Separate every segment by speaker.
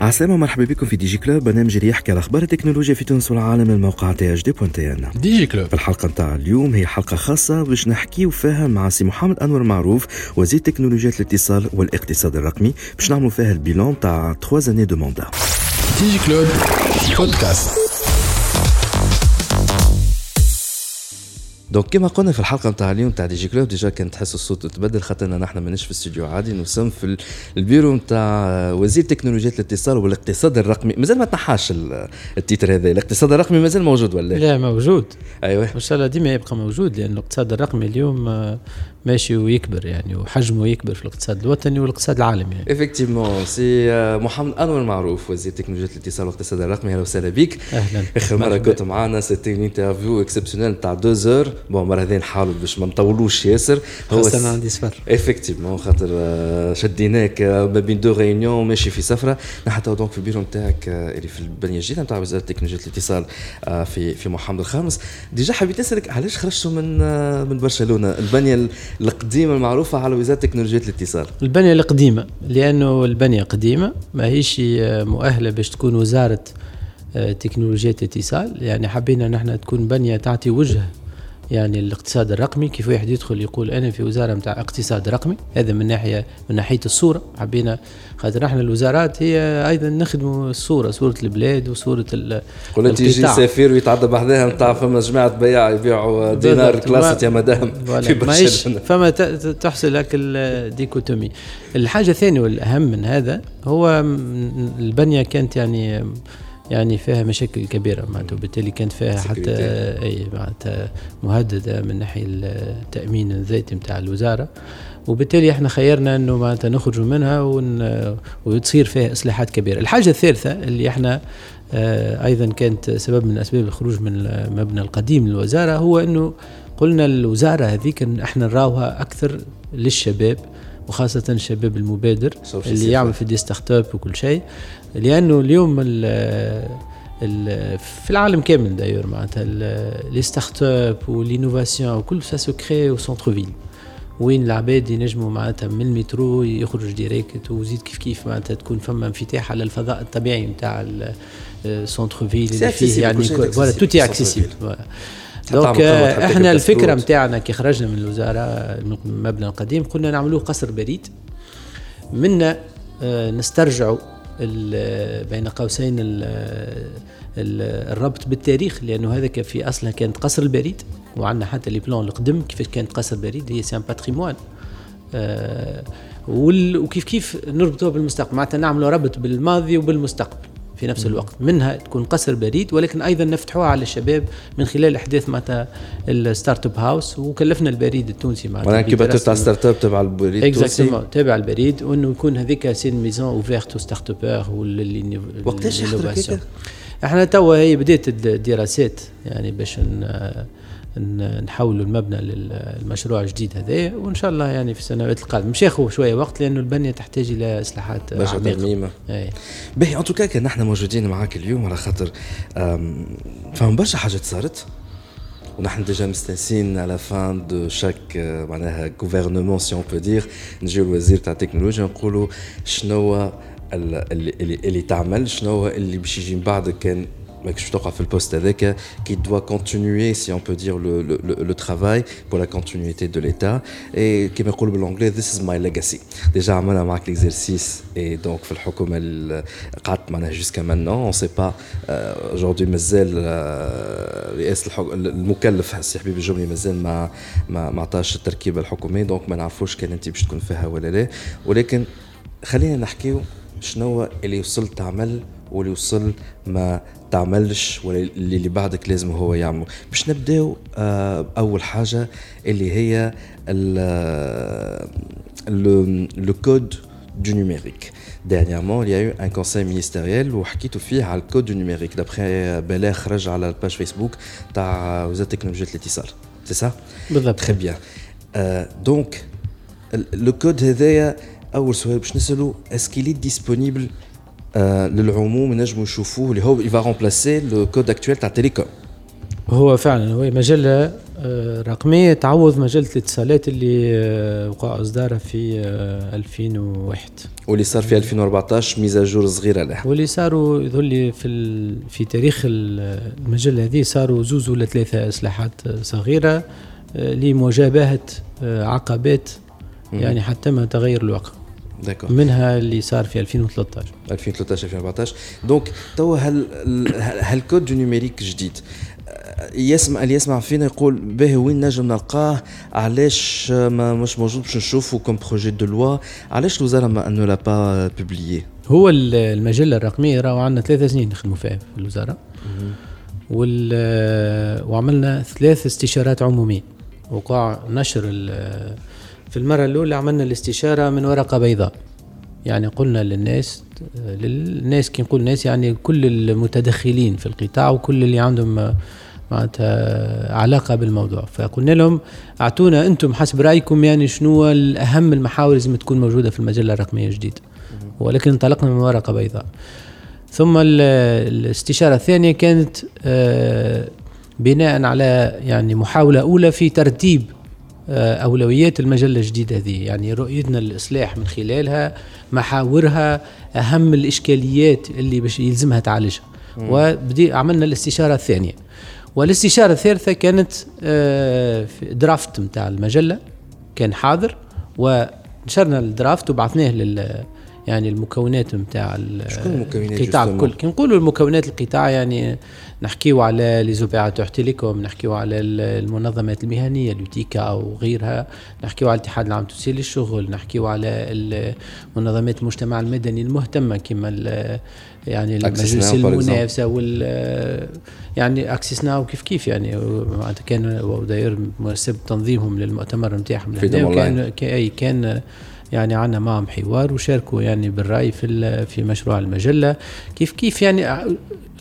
Speaker 1: عسلامة مرحبا بكم في Digiclub برنامج اللي يحكي على أخبار التكنولوجيا في تونس والعالم من موقع THD point
Speaker 2: tn. Digiclub.
Speaker 1: في الحلقة نتاع اليوم هي حلقة خاصة باش نحكيو فيها مع سي محمد أنور معروف وزير تكنولوجيات الاتصال والاقتصاد الرقمي باش نعملوا فيها ال bilan تاع 3 années de
Speaker 2: mandat Digiclub podcast.
Speaker 1: Donc كما قلنا في الحلقة نتاع اليوم تاع Digiclub déjà كان تحسوا الصوت تبدل خاطرنا نحن ماناش في الاستوديو عادي. نسم في البيرو نتاع وزير تكنولوجيات الاتصال والاقتصاد الرقمي. مازال ما تنحاش ال- ال titre هذا. الاقتصاد الرقمي مازال موجود ولا؟
Speaker 3: لا موجود.
Speaker 1: أيوه.
Speaker 3: إن شاء الله ديما يبقى موجود لأن الاقتصاد الرقمي اليوم آه، ماشي ويكبر يعني وحجمه يكبر في الاقتصاد الوطني والاقتصاد العالمي يعني.
Speaker 1: Effectivement سي آه، محمد أنور معروف وزير تكنولوجيات الاتصال والاقتصاد الرقمي. أهلا وسهلا بك. أهلا. آخر
Speaker 3: مرة.
Speaker 1: كنت معنا c'était interview exceptionnelle تاع deux heures bon المره هذه نحاولوا باش ما نطولوش ياسر. الس-
Speaker 3: أنا عندي سفر
Speaker 1: effectivement خاطر آه، شديناك آه، ما بين deux réunions ماشي في سفره نحن تو donc في البيرو نتاعك اللي في البنية الجديدة نتاع وزارة تكنولوجيا الاتصال في في محمد الخامس. Déjà حبيت نسالك علاش خرجتوا من من برشلونة؟ البنية ال- القديمة المعروفة على وزارة تكنولوجيا الاتصال.
Speaker 3: البنية القديمة لأنه البنية قديمة ما هيش آه، مؤهلة باش تكون وزارة آه، تكنولوجيات اتصال. يعني حبينا نحن تكون بنية تعطي وجه يعني الاقتصاد الرقمي كيف واحد يدخل يقول أنا في وزارة نتاع اقتصاد رقمي؟ هذا من ناحية من ناحية الصورة. حبينا خاطر إحنا الوزارات هي أيضا نخدموا الصورة صورة البلاد وصورة ال-
Speaker 1: قلت يجي. سفير ويتعدى بحذاها نتاع فما جماعة بياع يبيعوا دينار
Speaker 3: ما-
Speaker 1: يا مدام. في برشلونه
Speaker 3: فما تحصل لك الديكوتومي الحاجة الثانية والأهم من هذا هو البنية كانت يعني يعني فيها مشاكل كبيرة معناتها وبالتالي كانت فيها حتى. أي معناتها مهددة من ناحية التأمين الذاتي نتاع الوزارة وبالتالي إحنا خيرنا إنه معناتها نخرجوا منها ون وتصير فيها إصلاحات كبيرة. الحاجة الثالثة اللي إحنا آه، أيضا كانت سبب من أسباب الخروج من المبنى القديم للوزارة هو إنه قلنا الوزارة هذيك إحنا نراوها أكثر للشباب وخاصة الشباب المبادر اللي. يعمل في des start-up وكل شيء لأنه اليوم ال ال في العالم كامل d'ailleurs معناتها les start-up و l'innovation وكل ça se crée au centre-ville وين العباد ينجموا معناتها من المترو يخرج direct وزيد كيف كيف معناتها تكون فما انفتاح على الفضاء الطبيعي نتاع ال
Speaker 1: centre-ville
Speaker 3: اللي
Speaker 1: accessible،
Speaker 3: فيه يعني
Speaker 1: voilà
Speaker 3: tout est
Speaker 1: accessible. Donc
Speaker 3: إحنا
Speaker 1: الفكرة.
Speaker 3: نتاعنا كي خرجنا من الوزارة من المبنى القديم قلنا نعملوه قصر بريد منا آه، نسترجعوا بين قوسين ال- ال- الربط بالتاريخ لأنه هذاك في أصلها كانت قصر البريد وعندنا حتى les plans القدم كيفاش كانت قصر البريد هي c'est un patrimoine. آه، وكيف كيف نربطوها بالمستقبل؟ معناتها نعملوا ربط بالماضي وبالمستقبل. في نفس الوقت. منها تكون قصر بريد ولكن أيضا نفتحوها على الشباب من خلال أحداث معناتها ال Start-up House وكلفنا البريد التونسي معناتها
Speaker 1: معناها كيف تاع start-up تبع البريد
Speaker 3: exactement تابع البريد وإنه يكون هذيك c'est maison ouverte start-uppeurs
Speaker 1: وقتاش؟
Speaker 3: إحنا توا هي بديت الدراسات يعني باش نحولوا المبنى للمشروع الجديد هذا. وإن شاء الله يعني في السنوات القادمة. مش ياخذ شوية وقت لأنه البنية تحتاج إلى
Speaker 1: إصلاحات
Speaker 3: عميقة.
Speaker 1: ترميمه
Speaker 3: أي.
Speaker 1: باهي en tout cas كان نحن موجودين معاك اليوم على خاطر فهم برشا حاجات صارت. ونحن déjà مستانسين على fin de chaque معناها gouvernement si on peut dire نجيو الوزير تاع التكنولوجيا نقولوا شنو ال- اللي, اللي, اللي تعمل شنو اللي باش يجي من بعد كان ماكش توقع في ال poste هذاك qui doit continuer si on peut dire le, le, le, le travail pour la continuité de l'État. Et كما يقولوا بالانجلي this is my legacy. Déjà عملنا معك l'exercice et donc في الحكومة ال- قعدت معناها jusqu'à maintenant. On sait pas euh, aujourd'hui مازال آه، رئاسه الحك... المكلف السي حبيب الجملي مازال ما ما ما عطاش التركيبه الحكوميه donc ما نعرفوش كان انت باش تكون فيها ولا لا ولكن خلينا نحكيو شنو اللي وصلت تعمل واللي وصل ما تعملش ولا اللي بعدك لازم هو يعمله باش نبداو آه، أول حاجة اللي هي le code du numérique. Dernièrement, il y a eu un conseil ministériel où حكيتو فيه على ال code du numérique. D'après بلاغ خرج على ال page Facebook تاع وزارة تكنولوجيا الاتصال. C'est ça
Speaker 3: بالضبط
Speaker 1: Très bien. Euh, donc, le code هذايا أول سؤال باش نسألو est-ce qu'il est disponible آه للعموم ينجموا يشوفوه اللي هو il va remplacer le code actuel تاع télécom
Speaker 3: هو فعلا هو مجلة آه، رقمية تعوض مجلة الاتصالات اللي آه، وقع إصدارها في 2001
Speaker 1: واللي صار في 2014 ميزاجور صغيرة له.
Speaker 3: واللي صاروا يظل لي في ال... في تاريخ المجلة هذه صاروا زوز ولا ثلاثة إصلاحات صغيرة لمجابهة عقبات يعني حتى ما تغير الواقع.
Speaker 1: داكور
Speaker 3: منها اللي صار في 2013
Speaker 1: 2013 2014 Donc توا هل هل code numérique جديد. يسمع اللي يسمع فينا يقول باهي وين نجم نلقاه؟ علاش ما مش موجود باش نشوفه comme projet de loi علاش الوزارة ما on l'a pas publié
Speaker 3: هو المجلة الرقمية راهو عندنا ثلاثة سنين نخدموا فيها في الوزاره وال وعملنا ثلاث استشارات عمومية. وقع نشر في المرة الأولى عملنا الاستشارة من ورقة بيضاء. يعني قلنا للناس للناس كي نقول الناس يعني كل المتدخلين في القطاع وكل اللي عندهم معناتها علاقة بالموضوع. فقلنا لهم أعطونا أنتم حسب رأيكم يعني شنو الأهم المحاور لازم تكون موجودة في المجلة الرقمية الجديدة ولكن انطلقنا من ورقة بيضاء. ثم الاستشارة الثانية كانت آه، بناء على يعني محاولة أولى في ترتيب أولويات المجلة الجديدة هذه. يعني رؤيتنا للإصلاح من خلالها محاورها أهم الإشكاليات اللي باش يلزمها تعالجها. وبدي عملنا الاستشارة الثانية. والاستشارة الثالثة كانت آه، في draft نتاع المجلة. كان حاضر ونشرنا ال draft وبعثناه لل يعني المكونات نتاع القطاع الكل. كي نقولوا المكونات القطاع يعني نحكيو على les opérateurs télécom نحكيو على المنظمات المهنية اليوتيكا وغيرها نحكيو على الاتحاد العام التونسي للشغل نحكيو على منظمات المجتمع المدني المهتمة كما يعني المجلس المنافسة وال يعني اكسس ناو كيف كيف يعني؟ معناتها كان وداير مناسب تنظيمهم للمؤتمر نتاعهم كان كان يعني عنا معهم حوار وشاركوا يعني بالرأي في في مشروع المجلة كيف كيف يعني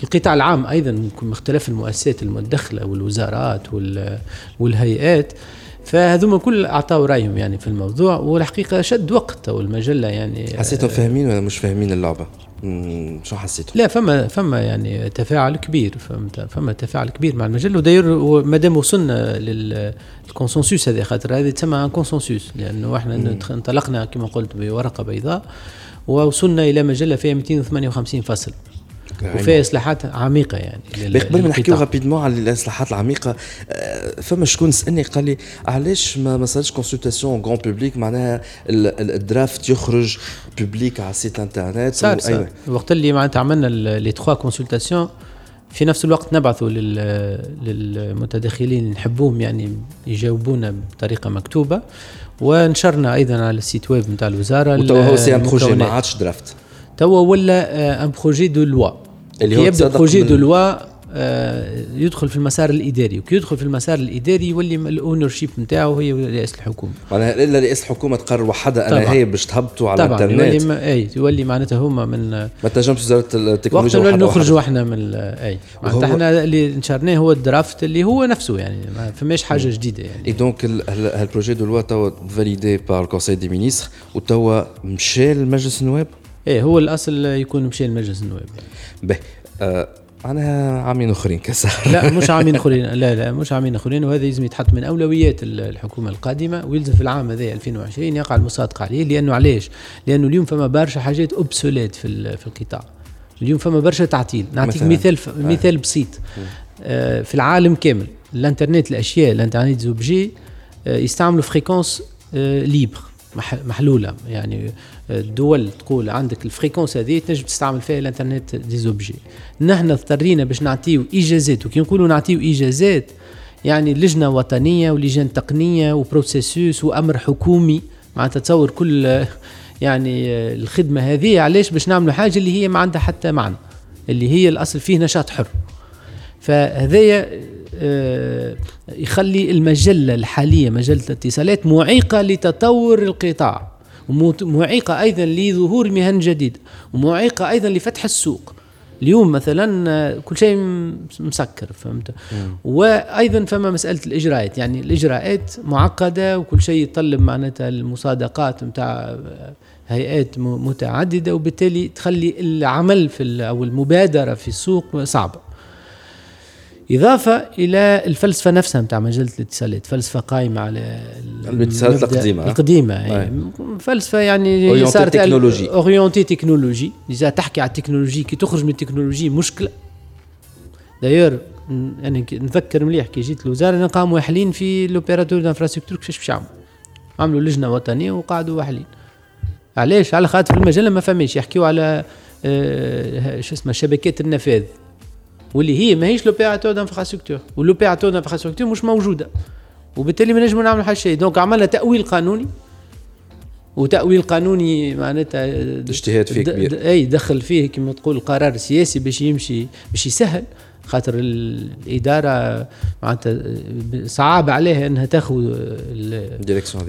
Speaker 3: القطاع العام أيضا مختلف المؤسسات المدخلة والوزارات والهيئات فهذوما كل اعطاوا رأيهم يعني في الموضوع والحقيقة شد وقت والمجلة يعني
Speaker 1: حسيتهم فاهمين ولا مش فاهمين اللعبة؟ شو حسيتوا؟
Speaker 3: لا فما فما يعني تفاعل كبير فهمت؟ فما تفاعل كبير مع المجله وداير ما دام وصلنا للكونسنسوس هذه خاطر هذه تسمى كونسنسوس لأنه إحنا انطلقنا كما قلت بورقة بيضاء ووصلنا إلى مجلة فيها 258 فصل. وفيها إصلاحات عميقة يعني
Speaker 1: قبل ما نحكيو rapidement على الإصلاحات العميقة. آه، فما شكون سألني قال لي علاش ما صارش consultation grand public معناها ال draft يخرج public على site internet
Speaker 3: صار صار. وقت اللي معناتها عملنا les trois consultations في نفس الوقت نبعثوا للمتدخلين نحبوهم يعني يجاوبونا بطريقة مكتوبة. ونشرنا أيضا على ال site web نتاع الوزارة
Speaker 1: وتوا هو c'est un projet ما عادش draft.
Speaker 3: توا ولا un projet de loi اللي هو يبدا projet de loi يدخل في المسار الإداري. وكي يدخل في المسار الإداري يولي ال ownership نتاعو هي رئاسه الحكومة.
Speaker 1: معناها إلا رئاسه الحكومة تقرر وحدها. أنا هي باش تهبطوا على الانترنت
Speaker 3: طبعا. يولي أي يولي معناتها هما من
Speaker 1: ما تنجمش وزارة التكنولوجيا
Speaker 3: وقت نخرجوا إحنا من أي. معناتها إحنا اللي نشرناه هو ال draft اللي هو نفسه يعني ما فماش حاجة جديدة يعني.
Speaker 1: اي donc هال projet de loi توا validé par le conseil des ministres وتوا مشى لمجلس النواب؟
Speaker 3: إيه هو الأصل يكون مشي لمجلس النواب.
Speaker 1: به آه أنا عامين آخرين كسر.
Speaker 3: لا مش عامين آخرين لا لا مش عامين آخرين وهذا لازم يتحط من أولويات الحكومة القادمة ويلزم في العام هذا 2020 يقع المصادقه عليه لأنه علاش؟ لأنه اليوم فما برشا حاجات obsolètes في في القطاع. اليوم فما برشا تعطيل. نعطيك مثال آه. مثال بسيط. آه في العالم كامل الإنترنت الأشياء internet des objets آه يستعملوا fréquences آه libres محلولة. يعني الدول تقول عندك ال fréquence هذه تنجم تستعمل فيها ال internet des objets. نحن اضطرينا باش نعطيو اجازات وكي نقولوا نعطيو اجازات يعني لجنة وطنية ولجان تقنية و processus وأمر حكومي. معناتها تصور كل يعني الخدمة هذه علاش باش نعملوا حاجة اللي هي ما عندها حتى معنى اللي هي الأصل فيه نشاط حر. فهذايا آه، يخلي المجلة الحالية مجلة الاتصالات معيقة لتطور ومعيقة أيضا لظهور مهن جديدة ومعيقة أيضا لفتح السوق. اليوم مثلا كل شيء مسكر فهمت؟ وأيضا فما مسألة الإجراءات يعني الإجراءات معقدة وكل شيء يطلب معناتها المصادقات نتاع هيئات متعددة وبالتالي تخلي العمل في أو المبادرة في السوق صعبة. إضافة إلى الفلسفة نفسها نتاع مجلة الاتصالات فلسفة قائمة على
Speaker 1: الاتصالات القديمة.
Speaker 3: القديمة يعني فلسفة يعني
Speaker 1: صارت technologie
Speaker 3: orientée technologie إذا تحكي على التكنولوجي كي تخرج من التكنولوجي مشكلة. d'ailleurs يعني نذكر مليح كي جيت الوزارة قاموا واحلين في l'opérateur d'infrastructure كيفاش باش يعملوا عملوا لجنة وطنية وقعدوا واحلين علاش؟ على خاطر في المجلة ما فماش يحكيوا على آه شو اسمه شبكات النفاذ. واللي هي ماهيش l'opérateur d'infrastructure و l'opérateur d'infrastructure مش موجودة. وبالتالي ما نجموا نعملوا حاجة شيء. donc عملنا تأويل قانوني. وتأويل قانوني معناتها
Speaker 1: اجتهاد فيه كبير.
Speaker 3: أي دخل فيه كما تقول القرار السياسي باش يمشي باش يسهل خاطر الإدارة معناتها صعب عليها إنها تاخذ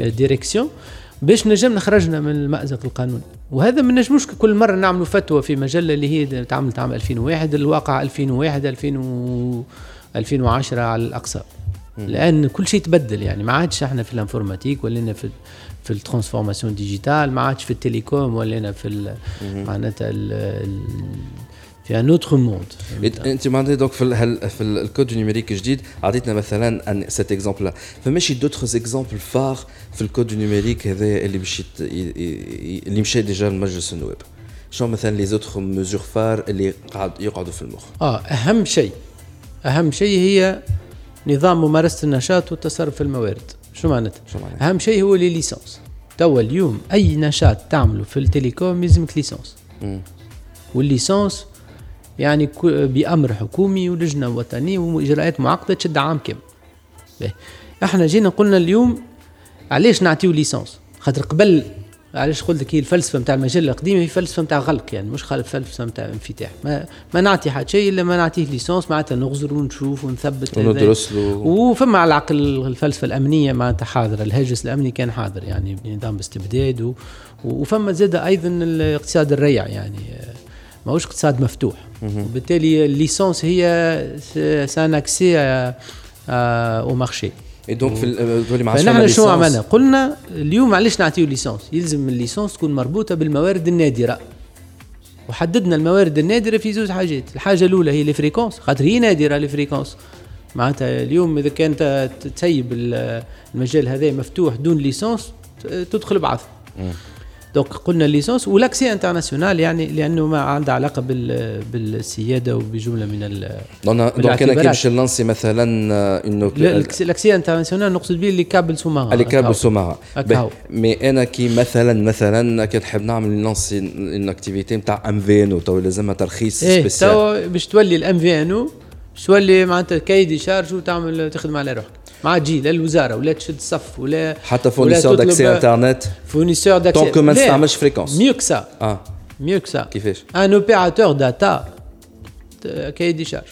Speaker 1: ال
Speaker 3: direction باش نجم خرجنا من المأزق القانوني وهذا ما نجموش كل مرة نعملوا فتوى في مجلة اللي هي تعملت عام 2001 الواقع 2001 2000 2010 على الأقصى. لأن كل شيء تبدل يعني. ما عادش إحنا في ال informatique ولينا في في ال transformation digitale ما عادش في ال télécom ولينا في معناتها في un autre monde
Speaker 1: انت معناتها donc في في ال code numérique الجديد عطيتنا مثلا un seul exemple فماشي d'autres exemples phares في ال code numérique هذا اللي مشيت اللي مشى déjà لمجلس النواب شو مثلا les autres mesures phares اللي قاعد يقعدوا في المخ
Speaker 3: آه اهم شيء اهم شيء هي نظام ممارسه النشاط والتصرف في الموارد شو معناتها؟ شو معناتها؟ اهم شيء هو les licences توا اليوم اي نشاط تعمله في ال télécom يلزمك licence وال licence يعني بأمر حكومي ولجنة وطنية وإجراءات معقدة تشد عام كامل. إحنا جينا قلنا اليوم علاش نعطيو licence خاطر قبل علاش قلت لك هي الفلسفة نتاع المجله القديمه هي فلسفة نتاع غلق يعني مش فلسفة نتاع انفتاح. ما, ما نعطي حد شيء إلا ما نعطيه licence معناتها نغزر ونشوف ونثبت.
Speaker 1: وندرس له.
Speaker 3: وفما على العقل الفلسفة الأمنية معناتها حاضرة الهاجس الأمني كان حاضر يعني نظام استبداد و... وفما زاد أيضا الاقتصاد الريع يعني ماهوش اقتصاد مفتوح. وبالتالي ال licence هي sans accès au marché.
Speaker 1: اي donc في
Speaker 3: تولي مع فنحن شو عملنا؟ قلنا اليوم علاش نعطيو licence؟ يلزم ال licence تكون مربوطة بالموارد النادرة. وحددنا الموارد النادرة في زوج حاجات، الحاجة الأولى هي ال fréquences خاطر هي نادرة ال fréquences. معناتها اليوم إذا كانت تسيب المجال هذا مفتوح دون licence تدخل بعض. donc قلنا ال licence و l'accès international يعني لأنه ما عنده علاقة بال بالسيادة وبجملة من ال
Speaker 1: donc أنا كي باش ن lancer مثلا
Speaker 3: إنه l'accès international نقصد به ال les câbles
Speaker 1: sous-marins. ال les câbles sous-marins. mais أنا كي مثلا مثلا كي نحب نعمل ن lancer une activité نتاع MVN تو لازمها ترخيص
Speaker 3: et spéciale. تو باش تولي ال MVN باش تولي معناتها cahier des charges وتعمل تخدم على روحك. ما تجي لا الوزارة ولا تشد الصف ولا
Speaker 1: حتى fournisseur d'accès internet.
Speaker 3: fournisseur d'accès
Speaker 1: donc ما نستعملش fréquence
Speaker 3: mieux que
Speaker 1: ça
Speaker 3: آه mieux que ça
Speaker 1: كيفاش
Speaker 3: un opérateur data cahier des charges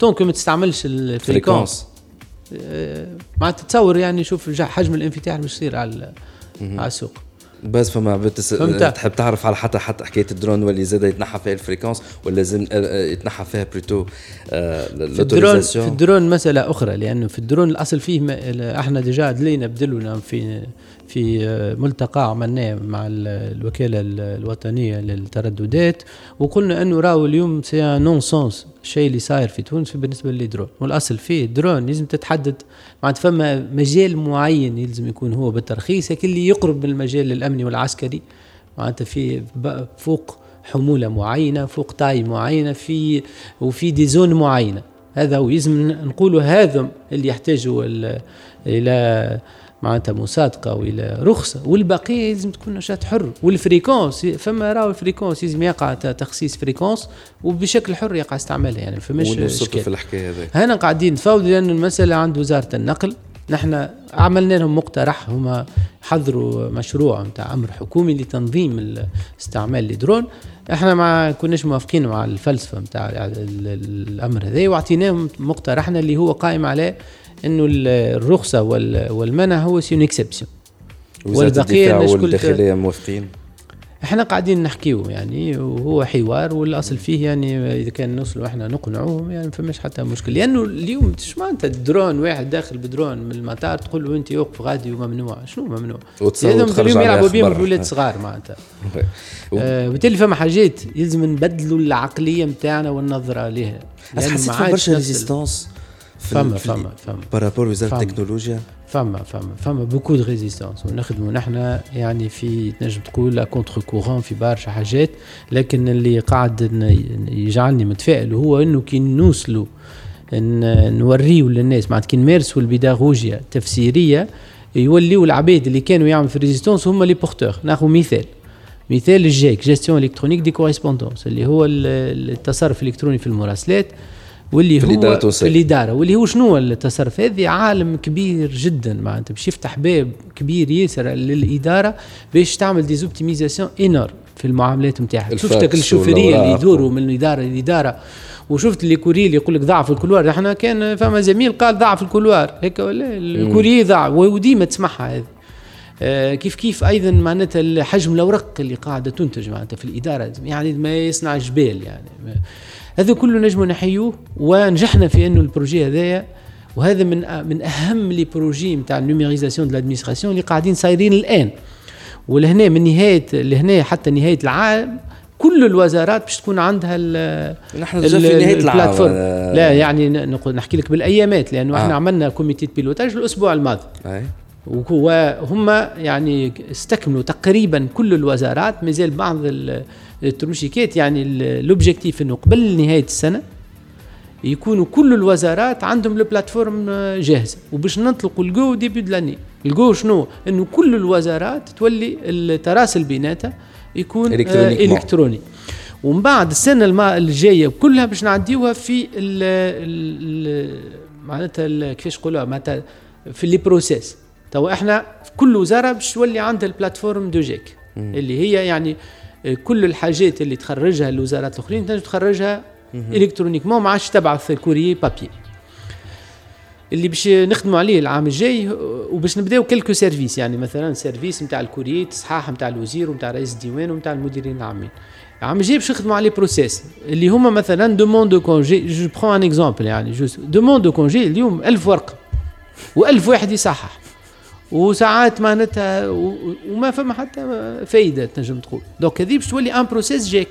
Speaker 3: donc ما تستعملش ال fréquences معناتها تتصور يعني شوف حجم الانفتاح اللي يصير على على السوق
Speaker 1: بس فما بتس... تحب تعرف على حتى حتى حكاية الدرون واللي زاد يتنحى فيها ال fréquences ولا لازم يتنحى فيها plutôt
Speaker 3: في الدرون في الدرون مسألة أخرى لأنه في الدرون الأصل فيه إحنا déjà دلينا بدلونا في في ملتقى عملناه مع الوكالة الوطنية للترددات وقلنا أنه راهو اليوم c'est non-sens الشيء اللي صاير في تونس بالنسبة للدرون. والأصل فيه الدرون لازم تتحدد معناتها فما مجال معين يلزم يكون هو بالترخيص اللي يقرب من المجال الأمني والعسكري معناتها في فوق حمولة معينة فوق taille معينة في وفي des zones معينة. هذا هو لازم نقولوا هذا اللي يحتاجوا إلى معناتها مصادقة وإلى رخصة. والبقية لازم تكون نشاط حر. وال fréquences فما راهو ال fréquences لازم يقع تخصيص fréquences وبشكل حر يقع استعمالها. يعني فماش
Speaker 1: في الحكاية هذه.
Speaker 3: هنا قاعدين نفاوض لأن المسألة عند وزارة النقل. نحن عملنا لهم مقترح هما حضروا مشروع نتاع أمر حكومي لتنظيم استعمال الدرون إحنا ما كناش موافقين مع الفلسفة نتاع الأمر هذا. وأعطيناهم مقترحنا اللي هو قائم على إنه الرخصة والمنع هو c'est exception
Speaker 1: والبقية والداخلية موافقين؟
Speaker 3: إحنا قاعدين نحكيو يعني وهو حوار والأصل فيه يعني إذا كان نوصلوا إحنا نقنعوهم يعني ما فماش حتى مشكل لأنه اليوم إيش معناتها؟ درون واحد داخل بدرون من المطار تقول له أنت يوقف غادي وممنوع. شنو ممنوع؟
Speaker 1: وتصور
Speaker 3: اليوم يلعبوا بهم أولاد صغار معناتها. آه وبالتالي فما حاجات يلزم نبدلوا العقلية نتاعنا والنظرة لها
Speaker 1: حسيت برشا résistance
Speaker 3: فما فما فما.
Speaker 1: par rapport وزاره التكنولوجيا
Speaker 3: فما. فما فما beaucoup de résistance ونخدموا نحن يعني في تنجم تقول contre-courant في برشا حاجات لكن اللي قاعد يجعلني متفائل هو إنه كي نوصلوا نوريو للناس معناتها كي نمارسوا البيداغوجيا التفسيرية يوليوا العباد اللي كانوا يعملوا في ال résistance هما les porteurs ناخذ مثال. مثال ال GEC gestion électronique des correspondances اللي هو التصرف الإلكتروني في المراسلات. واللي
Speaker 1: في
Speaker 3: هو في الاداره واللي هو شنو التصرف؟ هذه عالم كبير جدا معناتها. باش يفتح باب كبير ياسر للإدارة باش تعمل des optimisations énormes في المعاملات نتاعها شفتك الشوفيرية اللي يدوروا من الإدارة للإدارة. وشفت les courriers اللي يقول لك ضاع في ال couloir إحنا كان فما زميل قال ضاع في ال couloir هيك ولا؟ ال courrier ضاع. وديما تسمعها هذه. آه كيف كيف أيضا معناتها حجم الاوراق اللي قاعدة تنتج معناتها في الإدارة. يعني ما يصنع جبال يعني. هذا كله نجم نحيوه ونجحنا في أنه ال projet هذايا وهذا من من أهم les projets نتاع ال numérisation de l'administration اللي قاعدين صايرين الآن. ولهنا من نهاية لهنا حتى نهاية العام كل الوزارات باش تكون عندها ال
Speaker 1: نحن في نهاية العام.
Speaker 3: لا يعني نقول نحكي لك بالأيامات لأنه آه. إحنا عملنا comité pilotage الأسبوع الماضي. وهم يعني استكملوا تقريبا كل الوزارات مازال بعض التروشيكات يعني l'objectif إنه قبل نهاية السنة يكونوا كل الوزارات عندهم ال plateforme جاهزة. وباش نطلقوا الجو début de l'année. الجو شنو؟ إنه كل الوزارات تولي التراسل بيناتها يكون آه إلكتروني. ومن بعد السنة الما الجاية كلها باش نعديوها في معناتها كيفاش نقولوها؟ معناتها في les processus إحنا في كل وزارة باش تولي عندها ال plateforme de GEC اللي هي يعني كل الحاجات اللي تخرجها الوزارات الأخرين تنجم تخرجها électroniquement ما عادش تبعث ال courrier papier اللي باش نخدموا عليه العام الجاي وباش نبداو quelques services يعني مثلا service نتاع ال courrier تصحاح نتاع الوزير ونتاع رئيس الديوان ونتاع المديرين العامين. العام الجاي باش نخدموا عليه process اللي هما مثلا demande de congé je prends un exemple يعني juste demande de congé اليوم 1000 ورقة و1000 واحد يصحح. وساعات معناتها وما فما حتى فايدة تنجم تقول. donc هذه باش تولي un process GEC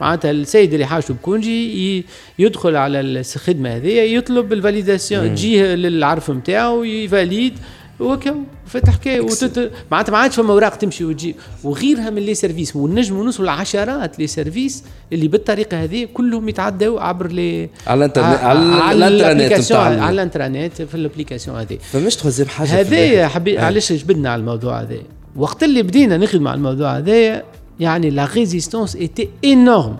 Speaker 3: معناتها السيد اللي حاجته ب congé يدخل على الخدمة هذه يطلب ال validation تجيه للعرف نتاعو ي valide وكا فتح حكايه وتت... معناتها ما عادش فما أوراق تمشي وتجي. وغيرها من les services ونجموا نوصلوا لعشرات les services اللي بالطريقة هذه كلهم يتعدوا عبر لي
Speaker 1: على الإنترنت على الإنترنت
Speaker 3: على الإنترنت في ال application هذه.
Speaker 1: فمش تخزم حاجة
Speaker 3: هذا حبيت علاش جبدنا على الموضوع هذا؟ وقت اللي بدينا نخدم على الموضوع هذا يعني la résistance était énorme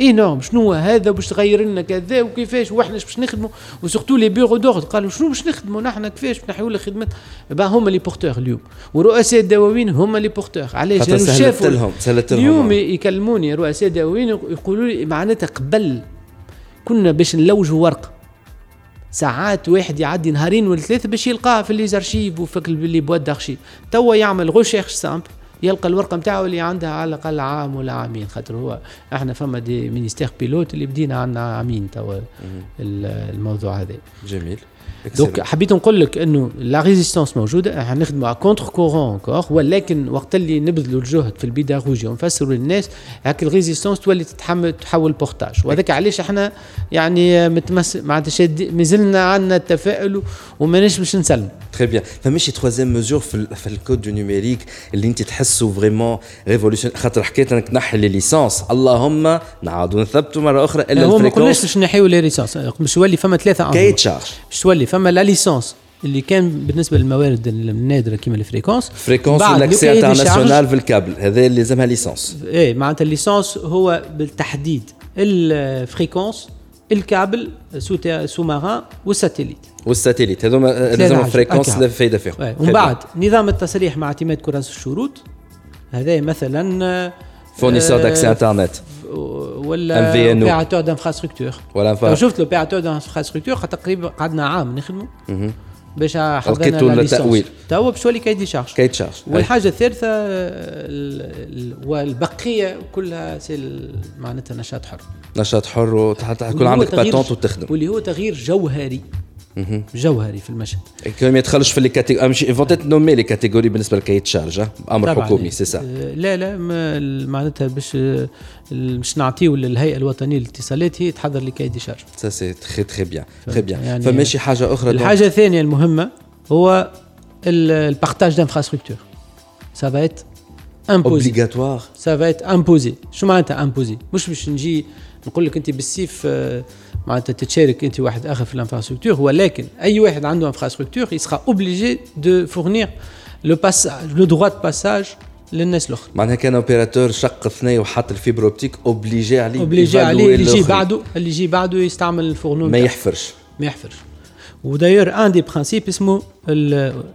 Speaker 3: énorme شنو هذا؟ باش تغير لنا كذا؟ وكيفاش؟ وإحنا باش نخدموا و surtout les bureaux d'ordre قالوا شنو باش نخدموا نحن كيفاش نحيوا لك خدمة؟ با هما les porteurs اليوم. ورؤساء الدواوين هما les porteurs علاش؟
Speaker 1: لأنه شافوا لهم
Speaker 3: اليوم يكلموني رؤساء الدواوين يقولوا لي معناتها قبل كنا باش نلوجوا ورقه ساعات واحد يعدي نهارين ولا ثلاثة باش يلقاه في les archives وفي les boîtes d'archives توا يعمل recherche simple يلقى الورقة نتاعو اللي عندها على الأقل عام ولا عامين خاطر هو إحنا فما des ministères pilotes اللي بدينا عندنا عامين توا الموضوع هذا.
Speaker 1: جميل.
Speaker 3: donc حبيت نقول لك إنه la résistance موجودة. إحنا نخدموا contre-courant encore ولكن وقت اللي نبذلوا الجهد في البيداغوجيا ونفسروا للناس هاك ال résistance تولي تتحمل تحول portage وهذاك علاش إحنا يعني optimistes معناتها مازلنا عندنا التفاؤل وما باش نسلم.
Speaker 1: très bien فماش troisième mesure في, في ال code du numérique اللي أنت تحسوا vraiment révolution خاطر حكيت إنك تنحي les licences اللهم نعاودوا نثبتوا مرة أخرى
Speaker 3: إلا هو ما قلناش باش نحيوا les licences باش تولي فما ثلاثة
Speaker 1: cahiers de charges
Speaker 3: باش تولي فما la licence اللي كان بالنسبة للموارد النادرة كيما ال
Speaker 1: fréquences fréquences l'accès international في الكابل. هذا اللي لازمها licence
Speaker 3: إيه معناتها ال licence هو بالتحديد ال fréquences ال câble sous sous-marin
Speaker 1: وال satellite. وال satellite. هذوما لازم fréquences لا فايدة فيهم.
Speaker 3: ومن بعد نظام التصريح مع اعتماد كراس الشروط. هذا مثلا
Speaker 1: fournisseur d'accès internet
Speaker 3: ولا opérateur d'infrastructure ولا شفت l'opérateur d'infrastructure تقريبا قعدنا عام نخدموا باش حضرنا
Speaker 1: التأويل.
Speaker 3: توا باش تولي cahier des charges
Speaker 1: cahier charges أي.
Speaker 3: والحاجة الثالثة ال- ال- والبقية كلها معناتها نشاط حر.
Speaker 1: نشاط حر وحتى عندك patente وتخدم.
Speaker 3: واللي هو تغيير جوهري. جوهري في المشهد.
Speaker 1: ما يدخلش في les catégories مش vont être nommées les catégories بالنسبة ل cahier
Speaker 3: charges أمر.
Speaker 1: حكومي سي سا
Speaker 3: لا لا معناتها باش باش نعطيو للهيئة الوطنية للاتصالات هي تحضر ل cahier des
Speaker 1: charges ça c'est très très bien très bien
Speaker 3: يعني-
Speaker 1: فماشي حاجة أخرى
Speaker 3: الحاجة الثانية المهمة هو ال partage d'infrastructure ça va imposer
Speaker 1: obligatoire
Speaker 3: ça va être imposé شو معناتها imposé مش باش نجي نقول لك أنت بالسيف آه، معناتها تتشارك انت واحد آخر في ال infrastructure ولكن أي واحد عنده infrastructure sera obligé de fournir le passage le droit de passage للناس الأخرى.
Speaker 1: معناها كان opérateur شق ثني وحط ال fibre optique obligé
Speaker 3: عليه
Speaker 1: obligé
Speaker 3: عليه اللي يجي. بعده اللي يجي بعده يستعمل ال
Speaker 1: fourreau
Speaker 3: ما.
Speaker 1: يحفرش.
Speaker 3: ما يحفرش. و d'ailleurs un des principes اسمه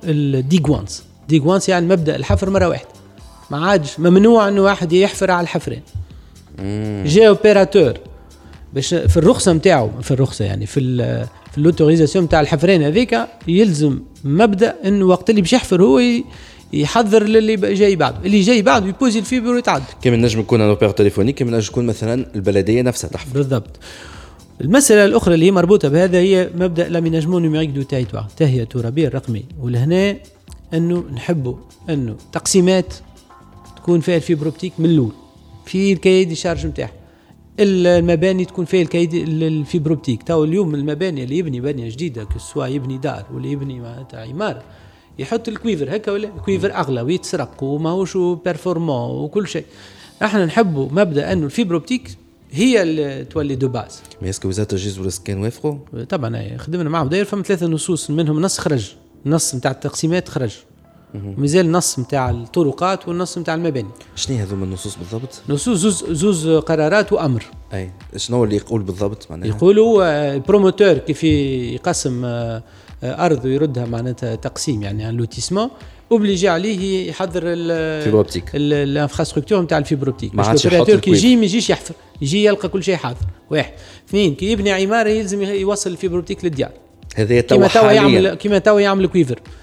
Speaker 3: ال dig once dig once. يعني مبدأ الحفر مرة واحدة. ما عادش ممنوع إنه واحد يحفر على الحفرين. جا opérateur باش في الرخصة نتاعو في الرخصة يعني في في ال autorisation نتاع الحفرين هذيك يلزم مبدأ انه وقت اللي باش يحفر هو ي- يحضر للي جاي بعده. اللي جاي بعده ي poser ال fibre ويتعدى
Speaker 1: كيما نجم يكون un opérateur téléphonique كيما نجم يكون مثلا البلدية نفسها تحفر.
Speaker 3: بالضبط. المسألة الأخرى اللي هي مربوطة بهذا هي مبدأ l'aménagement numérique du territoire التهيئة الترابية الرقمية. ولهنا أنه نحبوا أنه تقسيمات تكون فيها ال fibre optique من الأول. في ال cahier de charges نتاعها المباني تكون فيها ال cahier ال fibre optique تو اليوم المباني اللي يبني بنيه جديدة سواء يبني دار ولا يبني معناتها عمارة يحط ال cuivre هكا ولا؟ ال cuivre أغلى ويتسرق وماهوش performant وكل شيء. إحنا نحبوا مبدأ إنه ال fibre optique هي اللي تولي de base.
Speaker 1: mais est-ce que وزاره التجهيز والاسكان وافقوا
Speaker 3: طبعا أي، خدمنا معهم. d'ailleurs فما ثلاثة نصوص منهم نص خرج نص نتاع التقسيمات خرج. مازال نص نتاع الطرقات والنص نتاع المباني.
Speaker 1: شنو هذوما النصوص بالضبط؟
Speaker 3: نصوص زوز, زوز قرارات وأمر.
Speaker 1: أي شنو اللي يقول بالضبط معناها؟
Speaker 3: يقولوا آه، ال promoteur كيف يقسم آه، آه، أرض ويردها معناتها تقسيم يعني un lotissement obligé عليه يحضر
Speaker 1: fibre optique
Speaker 3: ال infrastructure نتاع ال fibre
Speaker 1: optique
Speaker 3: باش
Speaker 1: عادش ال
Speaker 3: opérateur كي. يجي ما يجيش يحفر يجي يلقى كل شيء حاضر. واحد. اثنين كي يبني عمارة يلزم يوصل ال fibre optique للديار.
Speaker 1: هذه
Speaker 3: كيما
Speaker 1: توا
Speaker 3: توا يعمل كيما توا يعمل cuivre
Speaker 1: توا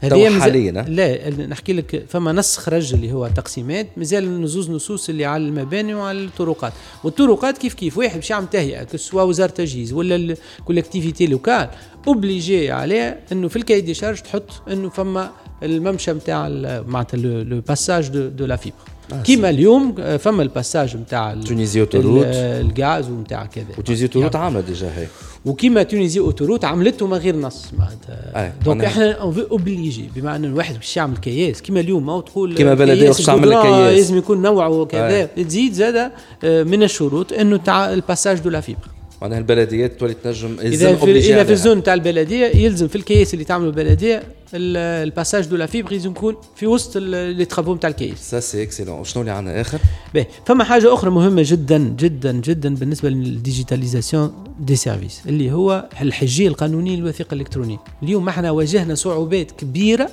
Speaker 3: هذه
Speaker 1: حاليا،؟
Speaker 3: لا نحكي لك فما نص خرج اللي هو تقسيمات مازال نزوز نصوص اللي على المباني وعلى الطرقات والطرقات كيف كيف واحد باش يعمل تهيئة سواء وزارة التجهيز ولا ال collectivités locales obligé عليه إنه في ال cahier des charges تحط إنه فما الممشى نتاع معناتها le passage de, de la fibre كيما اليوم آه، فما ال passage نتاع
Speaker 1: Tunisie Autoroutes.
Speaker 3: ال- الغاز ونتاع كذا.
Speaker 1: وTunisie Autoroutes عامله déjà هي.
Speaker 3: وكيما Tunisie Autoroutes عملته من غير نص معناتها. donc
Speaker 1: معناها-
Speaker 3: إحنا obligé بما أن الواحد باش يعمل كياس. كيما اليوم ما تقول
Speaker 1: كيما بلدية
Speaker 3: كياس
Speaker 1: باش تعمل كياس.
Speaker 3: لازم يكون نوع وكذا. تزيد زاد آه، من الشروط إنه تاع ال passage de la fibre
Speaker 1: معناها البلديات تولي تنجم
Speaker 3: إذا في إذا في.
Speaker 1: ال
Speaker 3: zone تاع البلدية يلزم في الكياس اللي تعمله البلدية ال- ال passage de la fibre لازم يكون في وسط les travaux نتاع الكياس
Speaker 1: ça c'est excellent شنو اللي عندنا آخر؟
Speaker 3: باهي فما حاجة أخرى مهمة جدا جدا جدا بالنسبة لل digitalisation des services اللي هو الحجية القانونية للوثيقة الإلكترونية اليوم إحنا واجهنا صعوبات كبيرة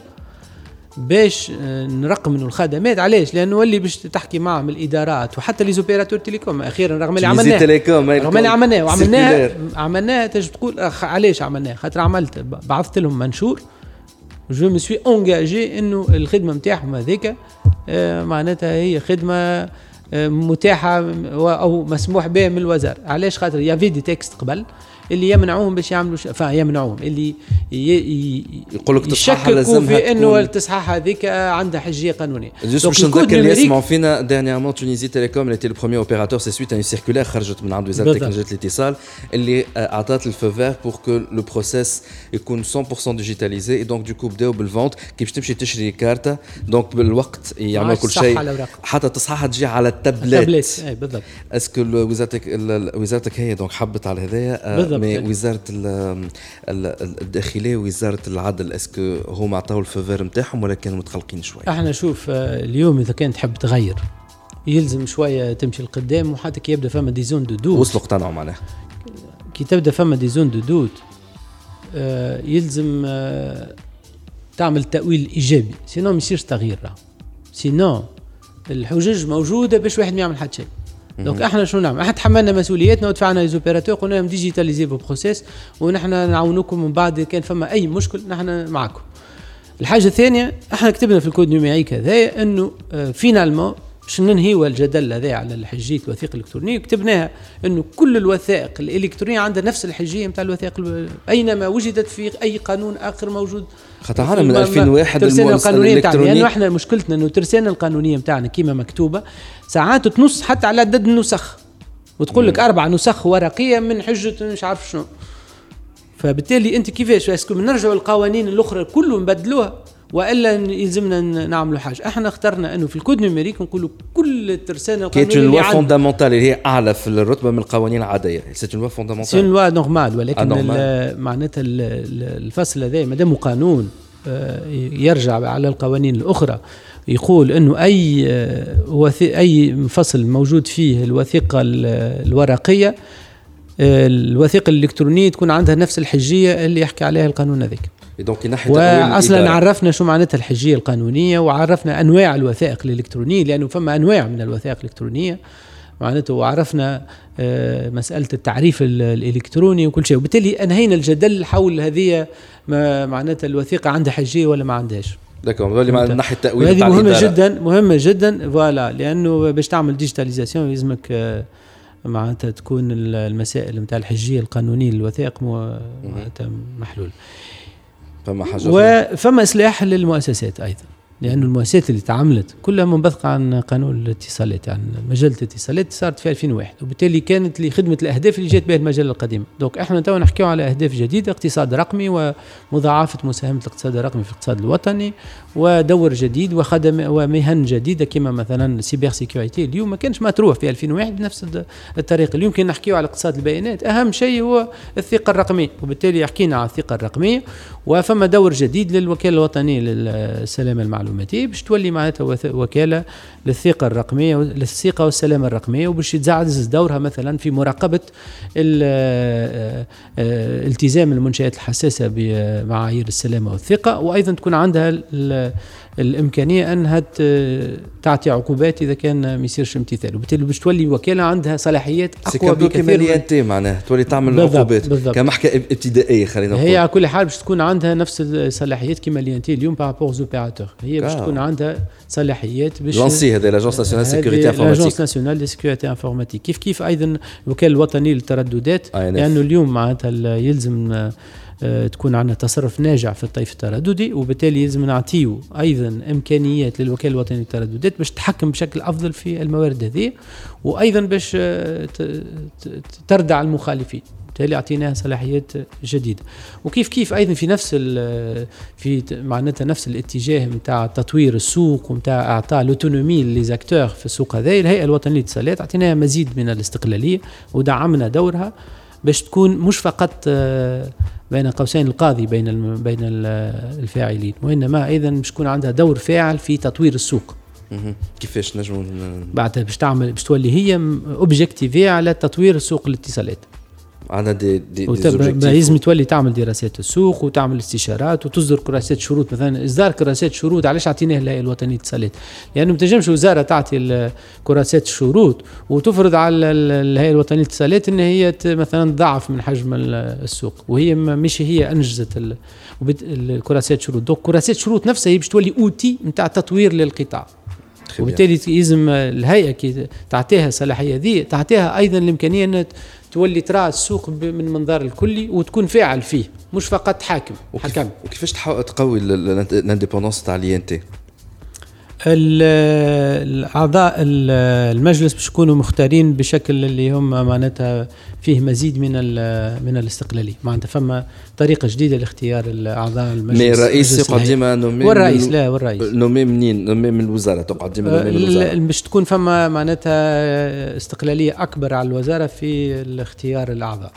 Speaker 3: باش آه، نرقموا الخدمات. علاش؟ لأنه ولي باش تحكي معهم الإدارات وحتى les opérateurs télécom. أخيرا رغم اللي عملناه.
Speaker 1: télécom
Speaker 3: رغم اللي عملناه. وعملناه. عملناه تجي تقول علاش عملناه خاطر عملت بعثت لهم منشور. je me suis engagé إنه الخدمة نتاعهم هذيك آه، معناتها هي خدمة آه، متاحة أو مسموح بها من الوزارة. علاش؟ خاطر y avait des textes قبل. اللي يمنعوهم باش يعملوا ش... يمنعوهم اللي ي... ي...
Speaker 1: يقول لك
Speaker 3: يشككوا في
Speaker 1: إنه
Speaker 3: التصحيح هذيك عندها حجية
Speaker 1: قانونية.
Speaker 3: juste
Speaker 1: باش نذكر اللي يسمعوا فينا dernièrement Tunisie Telecom اللي le premier opérateur c'est suite à une circulaire خرجت من عند وزاره. تكنولوجيا الاتصال اللي اعطت ال feu vert pour que le process يكون 100% digitalisé أي donc du coup بداو بال vente كي باش تمشي تشري كارتا donc بالوقت يعملوا كل شيء. حتى تصحيحها تجي على
Speaker 3: tablette
Speaker 1: ال
Speaker 3: tablette أي
Speaker 1: بالضبط est-ce que وزارتك وزارتك هي donc حبت على هذايا
Speaker 3: بالضبط.
Speaker 1: mais وزارة ال- ال- الداخلية ووزاره العدل est-ce que هما عطاو ال feu vert نتاعهم ولا كانوا متخلقين شوي
Speaker 3: إحنا شوف آه، اليوم إذا كان تحب تغير يلزم شوية تمشي لقدام وحتى كي يبدأ فما des zones de doute.
Speaker 1: وصلوا اقتنعوا معناها.
Speaker 3: كي تبدأ فما des zones de doute آه، يلزم آه، تعمل تأويل إيجابي. sinon ما يصيرش تغيير sinon الحجج موجودة باش واحد ما يعمل حتى شيء. donc إحنا شنو نعمل؟ إحنا تحملنا مسؤولياتنا ودفعنا les opérateurs قلنا لهم digitalisez process ونحن نعاونوكم من بعد كان فما أي مشكل نحن معكم. الحاجة الثانية إحنا كتبنا في ال code numérique هذايا إنه finalement باش ننهيوا الجدل هذا على الحجية الوثيقه الالكترونيه كتبناها إنه كل الوثائق الإلكترونية عندها نفس الحجية نتاع الوثائق أينما وجدت في أي قانون آخر موجود.
Speaker 1: خاطر عنا من 2001
Speaker 3: الترسانه القانونية نتاعنا لأنه إحنا مشكلتنا إنه الترسانه القانونية نتاعنا كيما مكتوبة ساعات تنص حتى على عدد النسخ وتقول لك أربع نسخ ورقية من حجة مش عارف شنو. فبالتالي أنت كيفاش؟ est-ce que نرجعوا القوانين الأخرى كلهم نبدلوها وإلا يلزمنا نعملوا حاجة. إحنا اخترنا أنه في ال code numérique نقولوا كل الترسانه
Speaker 1: القانونيه كي لوا فوندامونتال اللي هي اعلى في الرتبه من القوانين العادية. si loi fondamentale
Speaker 3: si loi normale ولكن معناتها الفصل هذا مادام قانون آه، يرجع على القوانين الأخرى. يقول أنه أي آه، أي فصل موجود فيه الوثيقة الورقية آه، الوثيقة الإلكترونية تكون عندها نفس الحجية اللي يحكي عليها القانون هذاك. donc ناحيه واصلا عرفنا شو معناتها الحجية القانونية وعرفنا أنواع الوثائق الإلكترونية لأنه فما أنواع من الوثائق الإلكترونية. معناته وعرفنا آه، مسألة التعريف الإلكتروني وكل شيء. وبالتالي أنهينا الجدل حول هذه معناتها الوثيقة عندها حجية ولا ما عندهاش.
Speaker 1: d'accord من ناحية التأويل
Speaker 3: هذه مهمة جدا مهمة جدا. voilà لأنه باش تعمل digitalisation يلزمك آه، معناتها تكون المسائل نتاع الحجية القانونية للوثائق معناتها محلول.
Speaker 1: فما حاجة
Speaker 3: وفما إصلاح للمؤسسات أيضا. لأن المؤسسات اللي تعاملت كلها منبثقة عن قانون الاتصالات يعني مجلة الاتصالات صارت في 2001 وبالتالي كانت لخدمة الأهداف اللي جات بها المجلة القديمة. donc إحنا تو نحكيو على أهداف جديدة اقتصاد رقمي ومضاعفة مساهمة الاقتصاد الرقمي في الاقتصاد الوطني ودور جديد وخدم ومهن جديدة كما مثلا cyber security اليوم ما كانش مطروح في 2001 بنفس الطريقة اليوم كنا نحكيو على اقتصاد البيانات أهم شيء هو الثقة الرقمية. وبالتالي حكينا على الثقة الرقمية وفما دور جديد للوكالة الوطنية للسلامة المعلوماتية المعلوماتيه باش تولي معناتها وكالة للثقة الرقمية للثقة والسلامة الرقمية وباش يتزعزز دورها مثلا في مراقبة آه، التزام المنشآت الحساسة بمعايير السلامة والثقة وأيضا تكون عندها الإمكانية انها تعطي عقوبات إذا كان ما يصيرش امتثال وبالتالي باش تولي وكالة عندها صلاحيات
Speaker 1: أقوى بكثير تي معناها تولي تعمل عقوبات. كمحكمة ابتدائية خلينا
Speaker 3: نقول هي على كل حال باش تكون عندها نفس الصلاحيات كما l'INT اليوم par rapport aux opérateurs هي باش تكون عندها صلاحيات
Speaker 1: باش l'ANSI هذا l'agence nationale sécurité informatique
Speaker 3: l'agence nationale de sécurité informatique كيف كيف أيضا الوكاله الوطنيه للترددات لأنه اليوم معناتها يلزم آه، تكون عندنا تصرف ناجع في الطيف الترددي وبالتالي لازم نعطيه أيضا إمكانيات للوكاله الوطنيه للترددات باش تحكم بشكل أفضل في الموارد هذه وأيضا باش آه، تردع المخالفين. بالتالي اعطيناها صلاحيات جديدة. وكيف كيف أيضا في نفس في معناتها نفس الاتجاه نتاع تطوير السوق ونتاع إعطاء لوتونومي ليزاكتور في السوق هذا الهيئة الوطنية للاتصالات أعطيناها مزيد من الاستقلالية ودعمنا دورها باش تكون مش فقط آه، بين قوسين القاضي بين بين الفاعلين وإنما أيضا باش تكون عندها دور فاعل في تطوير السوق.
Speaker 1: كيفاش نجموا
Speaker 3: بعد باش تعمل باش تولي هي objectif على تطوير سوق الاتصالات.
Speaker 1: عندنا دي دي,
Speaker 3: دي لازم تولي تعمل دراسات السوق وتعمل استشارات وتصدر كراسات شروط. مثلا إصدار كراسات شروط علاش اعطيناه الهيئه الوطنية للاتصالات؟ لأنه ما تنجمش وزارة تعطي كراسات الشروط وتفرض على الهيئه الوطنية للاتصالات إن هي مثلا تضعف من حجم السوق. وهي مش هي أنجزت الكراسات شروط. donc كراسات شروط نفسها هي باش تولي outil نتاع تطوير للقطاع. وبالتالي يلزم الهيئة كي تعطيها الصلاحية ذي تعطيها أيضا الإمكانية ان تولي ترى السوق من منظار الكلي وتكون فاعل فيه مش فقط حاكم
Speaker 1: حكم. وكيفاش تقوي ال indépendance تاع l'INT؟
Speaker 3: الاعضاء المجلس باش يكونوا مختارين بشكل اللي هم معناتها فيه مزيد من من الاستقلالية. معناتها فما طريقة جديدة لاختيار الأعضاء المجلس
Speaker 1: mais الرئيس يقعد ديما nommé
Speaker 3: والرئيس لا والرئيس.
Speaker 1: nommé منين؟ nommé من الوزارة تقعد ديما nommé من
Speaker 3: الوزارة. باش تكون فما معناتها استقلالية أكبر على الوزارة في اختيار الأعضاء.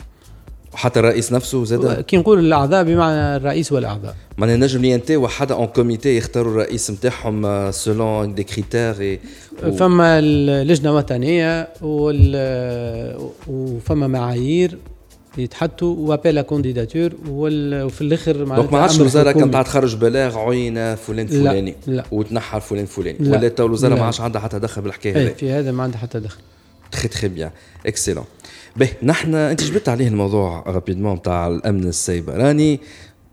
Speaker 1: حتى الرئيس نفسه زاد.
Speaker 3: كي نقول الأعضاء بمعنى الرئيس والأعضاء.
Speaker 1: معناها نجم INT وحدها un comité يختاروا الرئيس نتاعهم selon des critères
Speaker 3: و... فما اللجنة الوطنيه وفما معايير يتحطوا و appel candidature وفي الآخر
Speaker 1: معناتها donc ما عادش الوزارة كان تاع تخرج بلاغ عين فلان فلاني
Speaker 3: لا, لا.
Speaker 1: وتنحى فلان فلاني. ولا تو الوزارة ما عادش عندها حتى دخل بالحكاية
Speaker 3: هذه. في هذا ما عندها حتى دخل.
Speaker 1: تخي تخي بيان اكسلون به. نحن انت جبت عليه الموضوع رابيدمون نتاع الأمن السيبراني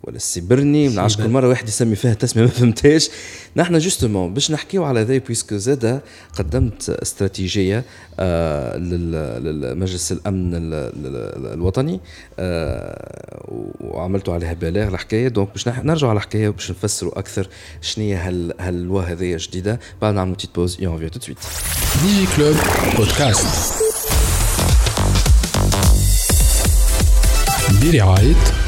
Speaker 1: ولا السيبرني؟ ما نعرفش كل مرة واحد يسمي فيها تسمية ما فهمتهاش. نحن جوستومون باش نحكيو على ذا بويسكو زادا قدمت استراتيجية آه لمجلس الأمن الوطني آه وعملتوا عليها بلاغ الحكاية. دونك باش نرجعوا على الحكاية باش نفسروا أكثر شنو هي هاللوا هذه جديده بعد نعملوا تيت بوز اي اون فيو تو سويت
Speaker 2: ديجي كلوب بودكاست direkt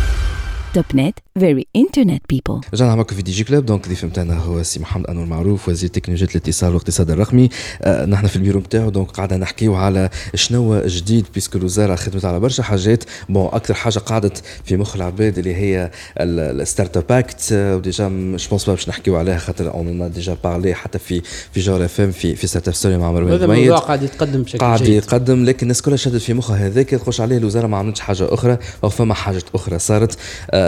Speaker 4: توب نت فيري انترنت بيبل
Speaker 1: رجعنا معكم في دي جي كلوب دونك ضيف نتاعنا هو سي محمد انور معروف وزير تكنولوجيا الاتصال والاقتصاد الرقمي آه نحن في البيرو نتاعو دونك قاعدة نحكيو على شنو جديد بيسكو الوزاره خدمت على برشا حاجات بون أكثر حاجة قعدت في مخ العباد اللي هي الستارت اب اكت وديجا مش بونس باش نحكيو عليها خاطر اون ديجا بارلي حتى في في جور اف ام في في ستارت اب ستوري مع مروان
Speaker 3: هذا الموضوع قاعد يتقدم بشكل
Speaker 1: قاعد
Speaker 3: جيد
Speaker 1: يتقدم لكن الناس كلها شدت في مخها هذاك تخش عليه الوزاره ما عملتش حاجة أخرى أو فما حاجات أخرى صارت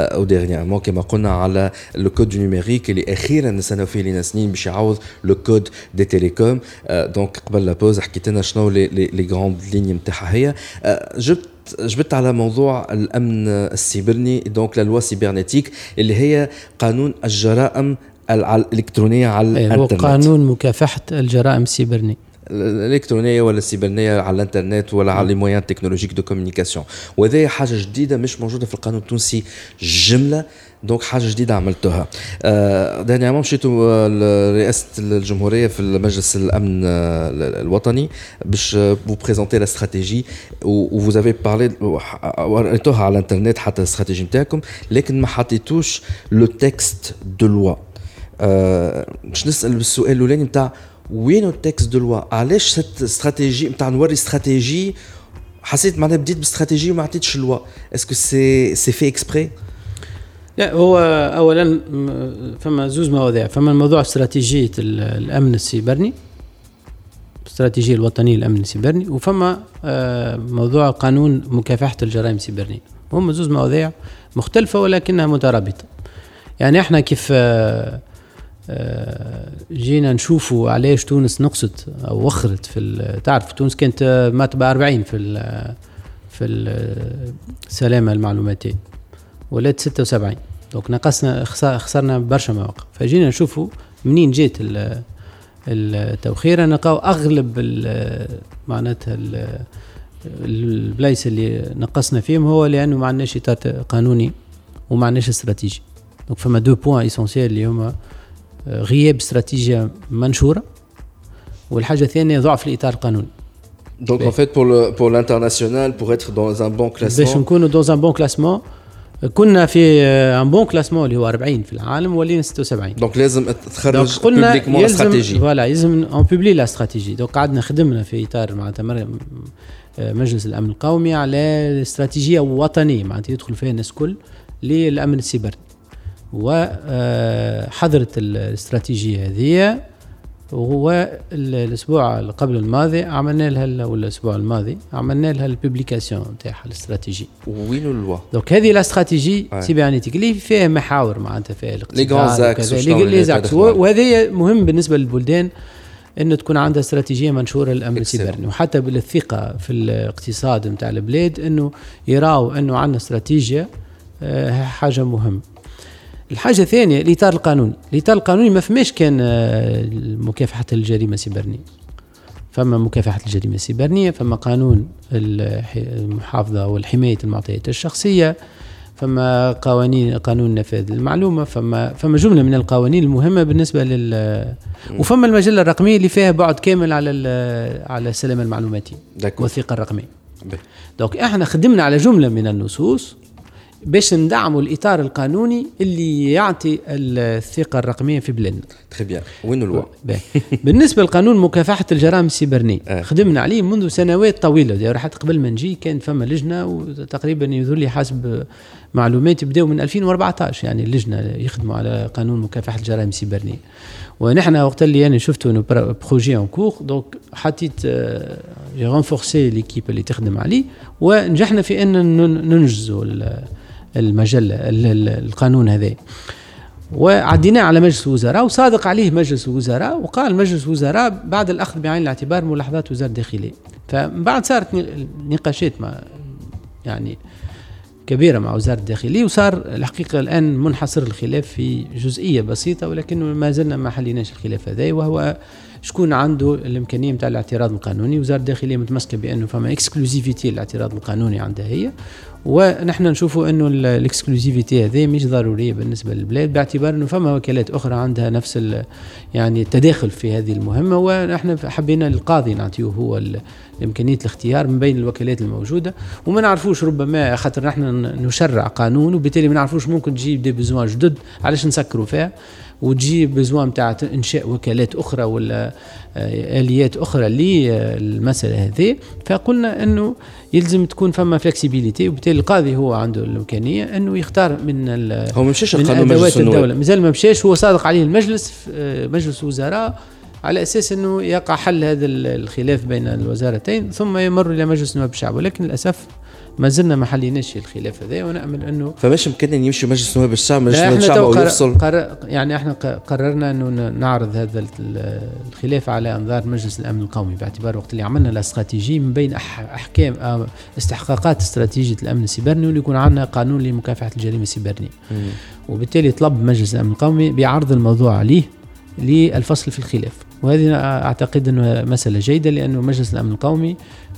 Speaker 1: أو dernièrement كما قلنا على le code numérique اللي أخيرا نستناو فيه لنا سنين باش يعوض le code des télécoms. Donc قبل la pause حكيت لنا شنو les les grandes lignes نتاعها هي. جبت جبت على موضوع الأمن السيبرني donc la loi cybernétique اللي هي قانون الجرائم الإلكترونية على الانترنت
Speaker 3: هو قانون مكافحة الجرائم السيبرنيه
Speaker 1: الإلكترونية ولا السيبرنيه على الإنترنت ولا على les moyens technologiques de communication. وهذه حاجة جديدة مش موجودة في القانون التونسي جملة donc حاجة جديدة عملتوها. آه dernièrement مشيتوا لرئاسة الجمهورية في مجلس الأمن الوطني باش pour présenter la stratégie و vous avez parlé وريتوها على الإنترنت حتى الاستراتيجي نتاعكم لكن ما حطيتوش le texte de loi باش نسأل السؤال الأولاني نتاع وين ال texte de loi؟ علاش cette stratégie نتاع نوري استراتيجي حسيت معناها بديت باستراتيجي وما عطيتش loi. Est-ce que c'est c'est fait exprès
Speaker 3: لا هو اولا فما زوز مواضيع. فما الموضوع استراتيجية الأمن السيبرني الاستراتيجيه الوطنية للأمن السيبرني وفما موضوع قانون مكافحة الجرائم السيبرنية. هم زوز مواضيع مختلفة ولكنها مترابطة. يعني إحنا كيف جينا نشوفوا علاش تونس نقصت أو وخرت في تعرف تونس كانت مرتبه 40 في في السلامه المعلوماتيه ولات 76 donc نقصنا خسرنا برشا مواقع. فجينا نشوفوا منين جات التوخيره نلقاو أغلب معناتها البلايص اللي نقصنا فيهم هو لأنه ما عندناش إطار قانوني وما عندناش stratégie. Donc فما deux points essentiels اللي هما غياب استراتيجية منشورة والحاجة الثانية ضعف الإطار القانوني.
Speaker 1: Donc en fait pour le pour l'international pour être dans un bon classement
Speaker 3: باش نكونوا dans un bon classement كنا في un bon classement اللي هو 40 في العالم ولينا 76
Speaker 1: donc لازم تخرج
Speaker 3: يلزم stratégie voilà يلزم on publie la stratégie donc قعدنا خدمنا في إطار معناتها مجلس الأمن القومي على استراتيجية وطنية معناتها يدخل فيها الناس الكل للأمن السيبري وحضرت الاستراتيجية هذه. والاسبوع قبل الماضي عملنا لها ولا الأسبوع الماضي عملنا لها ال publication نتاعها الاستراتيجي.
Speaker 1: وين ال
Speaker 3: loi؟ donc هذه ال stratégie cybernétique اللي فيها محاور معناتها فيها
Speaker 1: الاقتصاد
Speaker 3: لي زاكس وهذا مهم بالنسبة للبلدان انه تكون عندها استراتيجية منشورة للأمن السيبراني وحتى بالثقة في الاقتصاد نتاع البلاد إنه يراوا إنه عندنا استراتيجية حاجة مهمة. الحاجة الثانية الاطار القانوني الاطار القانوني ما فماش كان مكافحة الجريمة السيبرانيه فما مكافحة الجريمة السيبرانيه فما قانون المحافظة والحماية المعطيات الشخصية فما قوانين قانون نفاذ المعلومة فما فما جملة من القوانين المهمة بالنسبة لل وفما المجلة الرقمية اللي فيها بعد كامل على على السلامة المعلوماتيه والثقة الرقمية. donc إحنا خدمنا على جملة من النصوص باش ندعموا الإطار القانوني اللي يعطي الثقة الرقمية في بلادنا.
Speaker 1: très bien، وين ال
Speaker 3: loi؟ بالنسبة لقانون مكافحة الجرائم السيبرانية آه. خدمنا عليه منذ سنوات طويلة حتى قبل ما نجي كان فما لجنة وتقريبا يظهر لي حسب معلوماتي بدأوا من 2014 يعني اللجنة يخدموا على قانون مكافحة الجرائم السيبرانية. ونحن وقت اللي أنا إنه projet en cours donc حطيت j'ai renforcé l'équipe اللي تخدم عليه ونجحنا في أن ننجزوا المجله القانون هذا. وعديناه على مجلس الوزراء وصادق عليه مجلس الوزراء وقال مجلس الوزراء بعد الأخذ بعين الاعتبار ملاحظات وزاره الداخليه فمن بعد صارت نقاشات مع يعني كبيرة مع وزارة الداخلية وصار الحقيقة الآن منحصر الخلاف في جزئية بسيطة ولكن ما زلنا ما حليناش الخلاف هذا وهو شكون عنده الإمكانية نتاع الاعتراض القانوني. وزاره الداخليه متمسكه بأنه فما exclusivité الاعتراض القانوني عندها هي. ونحن نشوفوا إنه ال exclusivité هذه مش ضرورية بالنسبة للبلاد. باعتبار إنه فما وكالات أخرى عندها نفس يعني التداخل في هذه المهمة ونحن حبينا للقاضي نعطيه هو إمكانية الاختيار من بين الوكالات الموجودة. وما نعرفوش ربما خاطر نحن نشرع قانون وبالتالي ما نعرفوش ممكن تجيب دي بزوان جدد علاش نسكروا فيها؟ وتجيب بزوان بتاع انشاء وكالات أخرى ولا آه، آليات أخرى للمسألة هذه. فقلنا إنه يلزم تكون فما فلكسيبيليتي وبالتالي القاضي هو عنده الإمكانية إنه يختار من
Speaker 1: هو ما مشاش
Speaker 3: من أدوات الدولة. مازال ما مشاش هو صادق عليه المجلس آه، مجلس وزراء على أساس إنه يقع حل هذا الخلاف بين الوزارتين ثم يمر إلى مجلس نواب الشعب. ولكن للأسف ما زلنا ما حليناش الخلاف هذا ونأمل أنه
Speaker 1: فماش يمكن ان يمشي مجلس نواب الشعب مجلس نواب الشعب أو يفصل.
Speaker 3: قرر يعني إحنا قررنا أنه نعرض هذا الخلاف على أنظار مجلس الأمن القومي باعتبار وقت اللي عملنا الاستراتيجي من بين أحكام آه، استحقاقات استراتيجية الأمن السيبرني وانه يكون عندنا قانون لمكافحة الجريمة السيبرنيه وبالتالي طلب مجلس الأمن القومي بعرض الموضوع عليه للفصل في الخلاف. وهذه أعتقد أنه مسألة جيدة لأنه مجلس الأمن القومي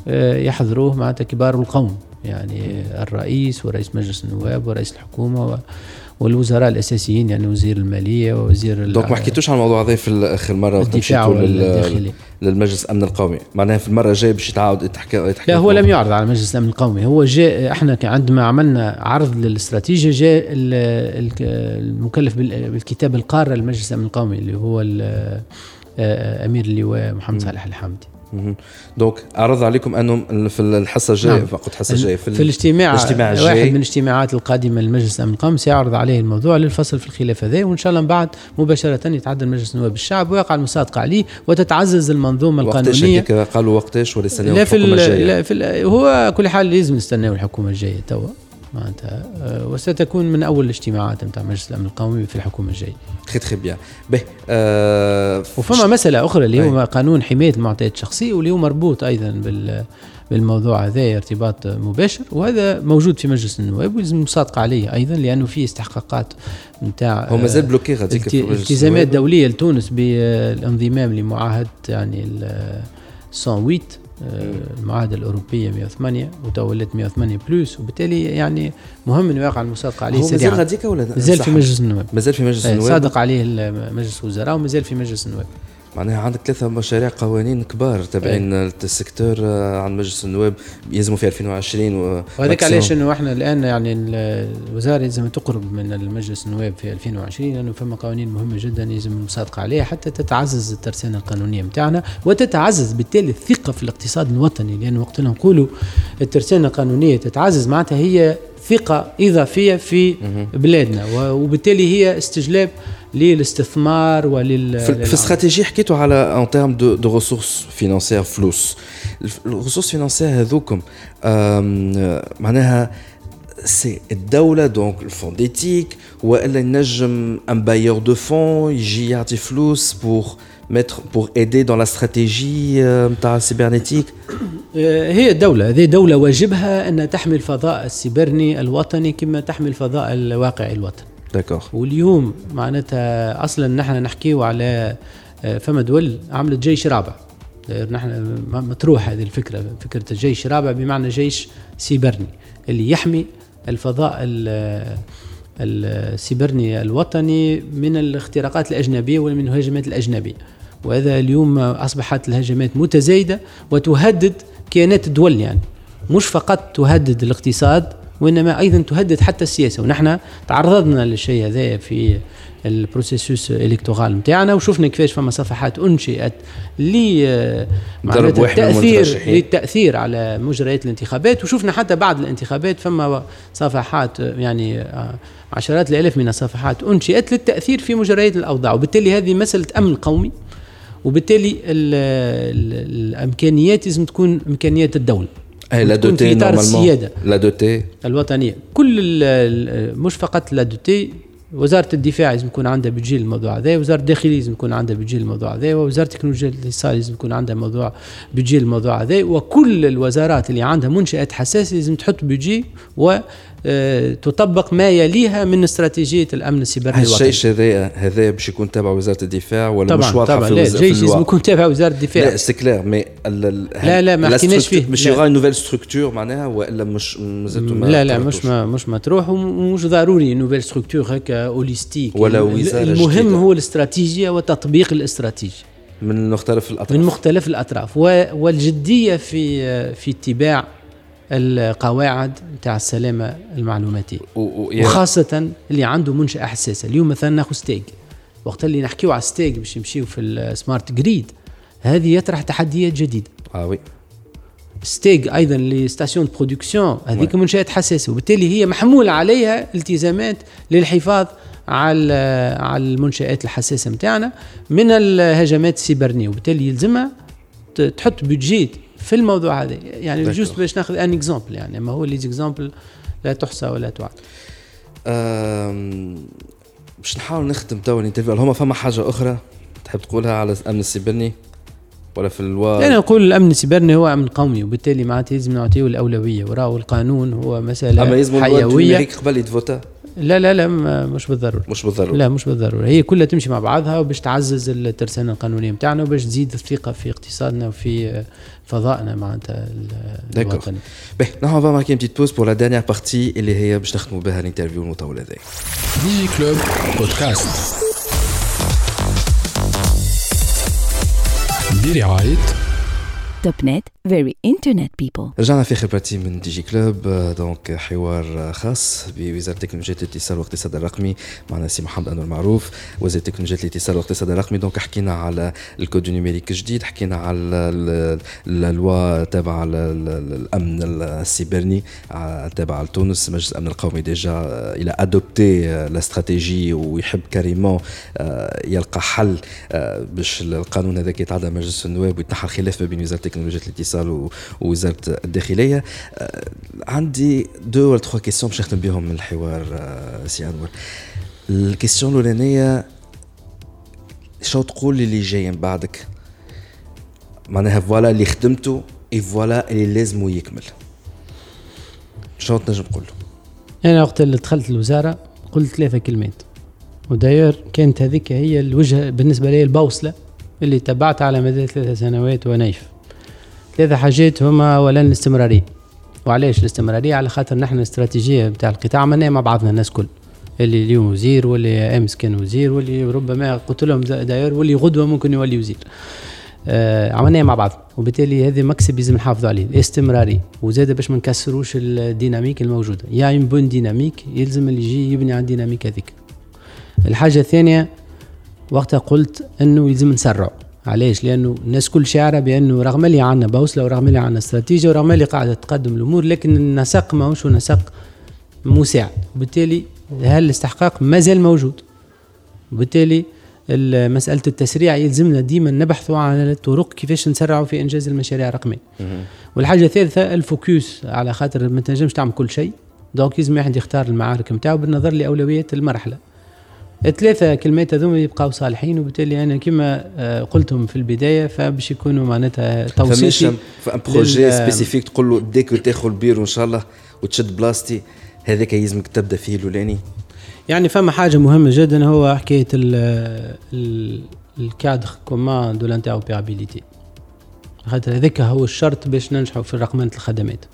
Speaker 3: آه، يحضروه معناتها كبار القوم. يعني الرئيس ورئيس مجلس النواب ورئيس الحكومة والوزراء الأساسيين يعني وزير المالية ووزير
Speaker 1: دونك ما حكيتوش عن الموضوع هذا في آخر مرة وقت مشيتوا لل... للمجلس الأمن القومي؟ معناها في المرة الجاية باش يتعاود
Speaker 3: تحكي لا هو لم يعرض على مجلس الأمن القومي. هو جاء إحنا عندما عملنا عرض للاستراتيجية جاء المكلف بالكتاب القارة للمجلس الأمن القومي اللي هو أمير اللواء محمد صالح الحمدي.
Speaker 1: دونك عرض عليكم انه في الحصة الجاية نعم. فقط الحصه الجايه
Speaker 3: في, في الاجتماع, الاجتماع الجاي. واحد من الاجتماعات القادمة للمجلس الأمن القومي سيعرض عليه الموضوع للفصل في الخلاف هذا وإن شاء الله من بعد مباشرة يتعدى مجلس نواب الشعب ويقع المصادقة عليه وتتعزز المنظومة القانونية.
Speaker 1: وقتاش قالوا وقتاش؟ ولا لا في الحكومة
Speaker 3: لا في هو كل حال لازم نستناو الحكومة الجاية توا. معناتها. آه، وستكون من أول الاجتماعات نتاع مجلس الأمن القومي في الحكومة الجاية.
Speaker 1: très très bien. به آه
Speaker 3: وفما مسألة أخرى اللي هو قانون حماية المعطيات الشخصية واللي هو مربوط أيضا بال بالموضوع هذا ارتباط مباشر. وهذا موجود في مجلس النواب ولازم المصادقه عليه أيضا لأنه فيه استحقاقات نتاع
Speaker 1: هو مازال bloqué غاديك
Speaker 3: التزامات دولية لتونس بالانضمام لمعاهدة يعني 108 المعاهدة الأوروبية 108 وتولت 108 plus وبالتالي يعني مهم إنه يقع المصادقه عليه
Speaker 1: سريعا. مازال غاديكا ولا
Speaker 3: مازال في مجلس النواب.
Speaker 1: مازال في مجلس النواب؟
Speaker 3: صادق عليه مجلس الوزراء ومازال في مجلس النواب.
Speaker 1: معناها عندك ثلاثة مشاريع قوانين كبار تابعين إيه. السيكتور آه، عن مجلس النواب يلزموا في 2020
Speaker 3: وهذاك علاش إنه إحنا الآن يعني الوزارة لازم تقرب من المجلس النواب في 2020 لأنه فما قوانين مهمة جدا يلزم المصادقة عليها حتى تتعزز الترسانة القانونية نتاعنا وتتعزز بالتالي الثقة في الاقتصاد الوطني لأنه وقت نقولوا الترسانة القانونية تتعزز معناتها هي ثقة إضافية في بلادنا وبالتالي هي استجلاب للاستثمار ولل
Speaker 1: في الاستراتيجيه حكيتوا على en termes de de ressources financières فلوس ال ressources financières هذوكم معناها c'est الدولة donc les fonds d'État que وإلا ينجم un bailleur de fonds يجي يعطي فلوس pour mettre pour aider dans la stratégie نتاع ال cybernétique
Speaker 3: هي الدولة هذه دولة واجبها أن تحمي الفضاء السيبرني الوطني كما تحمي الفضاء الواقعي الوطني.
Speaker 1: d'accord
Speaker 3: واليوم معناتها أصلا نحن نحكيو على آه، فما دول عملت جيش رابع. نحن مطروح هذه الفكرة فكرة الجيش الرابع بمعنى جيش سيبرني اللي يحمي الفضاء السيبرني الوطني من الاختراقات الأجنبية ومن الهجمات الأجنبية. وهذا اليوم أصبحت الهجمات متزايدة وتهدد كيانات الدول يعني. مش فقط تهدد الاقتصاد وإنما أيضا تهدد حتى السياسة. ونحن تعرضنا للشيء هذا في البروسيسوس الكتورال نتاعنا وشفنا كيفاش فما صفحات أنشئت ل التاثير للتأثير على مجريات الانتخابات. وشفنا حتى بعد الانتخابات فما صفحات يعني عشرات الآلاف من الصفحات أنشئت للتأثير في مجريات الأوضاع. وبالتالي هذه مسألة أمن قومي. وبالتالي الإمكانيات لازم تكون إمكانيات
Speaker 1: الدولة. لا دوتي في إطار السيادة.
Speaker 3: لا دوتي الوطنية. كل مش فقط لا دوتي وزارة الدفاع لازم يكون عندها بيجي الموضوع هذا وزارة الداخلية لازم يكون عندها بيجي الموضوع هذا ووزارة التكنولوجيا الاتصال لازم يكون عندها موضوع بيجي الموضوع هذا وكل الوزارات اللي عندها منشآت حساسة لازم تحط بيجي و آه، تطبق ما يليها من استراتيجية الأمن السيبراني
Speaker 1: الوطني. الشيء هذا هذا باش يكون تابع وزارة الدفاع ولا
Speaker 3: طبعا
Speaker 1: مش واضحه
Speaker 3: طبعا. في لا الجيش لازم يكون تابع وزارة الدفاع.
Speaker 1: لا سي كلير مي
Speaker 3: لا لا ما حكيناش فيه.
Speaker 1: مش يغا nouvelle structure معناها وإلا مش
Speaker 3: ما لا لا مش ما مش مطروح ومش ضروري nouvelle structure هكا holistique
Speaker 1: ولا وزارة
Speaker 3: المهم
Speaker 1: جديدة.
Speaker 3: هو الاستراتيجية وتطبيق الاستراتيجية.
Speaker 1: من مختلف الأطراف.
Speaker 3: من مختلف الأطراف. والجدية في في اتباع القواعد نتاع السلامة المعلوماتية. وخاصة اللي عنده منشاه حساسه اليوم مثلا ناخذ STEG. وقت اللي نحكيو على STEG باش نمشيو في ال smart grid هذه يطرح تحديات جديدة.
Speaker 1: آه oui.
Speaker 3: STEG أيضا les stations production هذيك منشات حساسة. وبالتالي هي محمول عليها التزامات للحفاظ على على المنشآت الحساسة نتاعنا من الهجمات السيبرانيه وبالتالي يلزمها تحط budget في الموضوع هذا. يعني juste باش ناخذ un exemple يعني اما هو les exemples لا تحصى ولا تعد.
Speaker 1: باش نحاول نختم توا ال interview هما فما حاجة أخرى تحب تقولها على الامن السيبراني ولا في الوا
Speaker 3: أنا نقول الأمن السيبراني هو أمن قومي وبالتالي معناتها لازم نعطيه الأولوية وراهو القانون هو مسألة
Speaker 1: أما يلزم حيوية. قبل يتvota
Speaker 3: لا لا لا مش بالضرورة.
Speaker 1: مش بالضرورة.
Speaker 3: لا مش بالضرورة. هي كلها تمشي مع بعضها وباش تعزز الترسانة القانونية نتاعنا وباش تزيد الثقة في اقتصادنا وفي فضائنا معناتها الوطني.
Speaker 1: باهي نحن va marquer petite pause pour la dernière partie اللي هي باش نختموا بها ال interview المطول هذا
Speaker 2: Digiclub podcast برعايه
Speaker 4: Topnet very internet people
Speaker 1: رجعنا في اخر partie من Digiclub donc حوار خاص بوزارة تكنولوجيا الاتصال والاقتصاد الرقمي معنا سي محمد أنور معروف وزير تكنولوجيا الاتصال والاقتصاد الرقمي. donc حكينا على ال code numérique الجديد حكينا على ال loi تابعه الأمن السيبرني تابعه لتونس مجلس الأمن القومي déjà il a adopté la stratégie ويحب carrément يلقى حل باش القانون هذاك يتعدى مجلس النواب ويتنحى الخلاف ما بين وزارة تكنولوجيا الاتصال ووزارة الداخلية. عندي دو ولا تخوا كيسيون باش نختم بهم من الحوار سي أنور. ال question الأولانية شو تقول اللي جاي من بعدك؟ معناها voilà اللي خدمته et voilà اللي لازم يكمل. شو تنجم تقول؟
Speaker 3: أنا وقت اللي دخلت الوزاره قلت ثلاثة كلمات. وداير كانت هذيك هي الوجهه بالنسبة لي البوصلة اللي تبعتها على مدى ثلاث سنوات ونايف ثلاثة حاجات هما أولا الاستمرارية وعلاش الاستمرارية على خاطر نحن الاستراتيجية بتاع القطاع عملناها مع بعضنا الناس كل. اللي اليوم وزير واللي أمس كان وزير واللي ربما قلت لهم داير واللي غدوة ممكن يولي وزير. آه عملناها مع بعض. وبالتالي هذا مكسب لازم نحافظوا عليه. الاستمرارية وزاد باش ما نكسروش الديناميك الموجودة. يا يعني بون ديناميك يلزم اللي يجي يبني على الديناميك هذيك. الحاجة الثانية وقتها قلت إنه يلزم نسرعوا. علاش؟ لأنه الناس كل شعره بانه رغم اللي عندنا بوصلة ورغم اللي عندنا استراتيجية ورغم اللي قاعدة تقدم الأمور لكن النسق ماهوش نسق مساعد وبالتالي هذا الاستحقاق ما زال موجود. وبالتالي مسألة التسريع يلزمنا ديما نبحثوا على الطرق كيفاش نسرعوا في إنجاز المشاريع الرقمية. والحاجة الثالثة ال focus على خاطر ما تنجمش تعمل كل شيء. donc لازم واحد يختار المعارك نتاعو بالنظر لأولويات المرحلة. الثلاثه كلمات هذوما يبقاو صالحين وبالتالي أنا كما آه، قلتهم في البداية فباش يكونوا معناتها توصيفي
Speaker 1: فما projet spécifique تقول له dès que تاخذ البيرو ان شاء الله وتشد بلاصتي هذاك يلزمك تبدأ فيه الأولاني.
Speaker 3: يعني فما حاجة مهمة جدا هو حكاية ال cadre commun de l'interopérabilité خاطر هذاك هو الشرط باش ننجحوا في رقمنه الخدمات.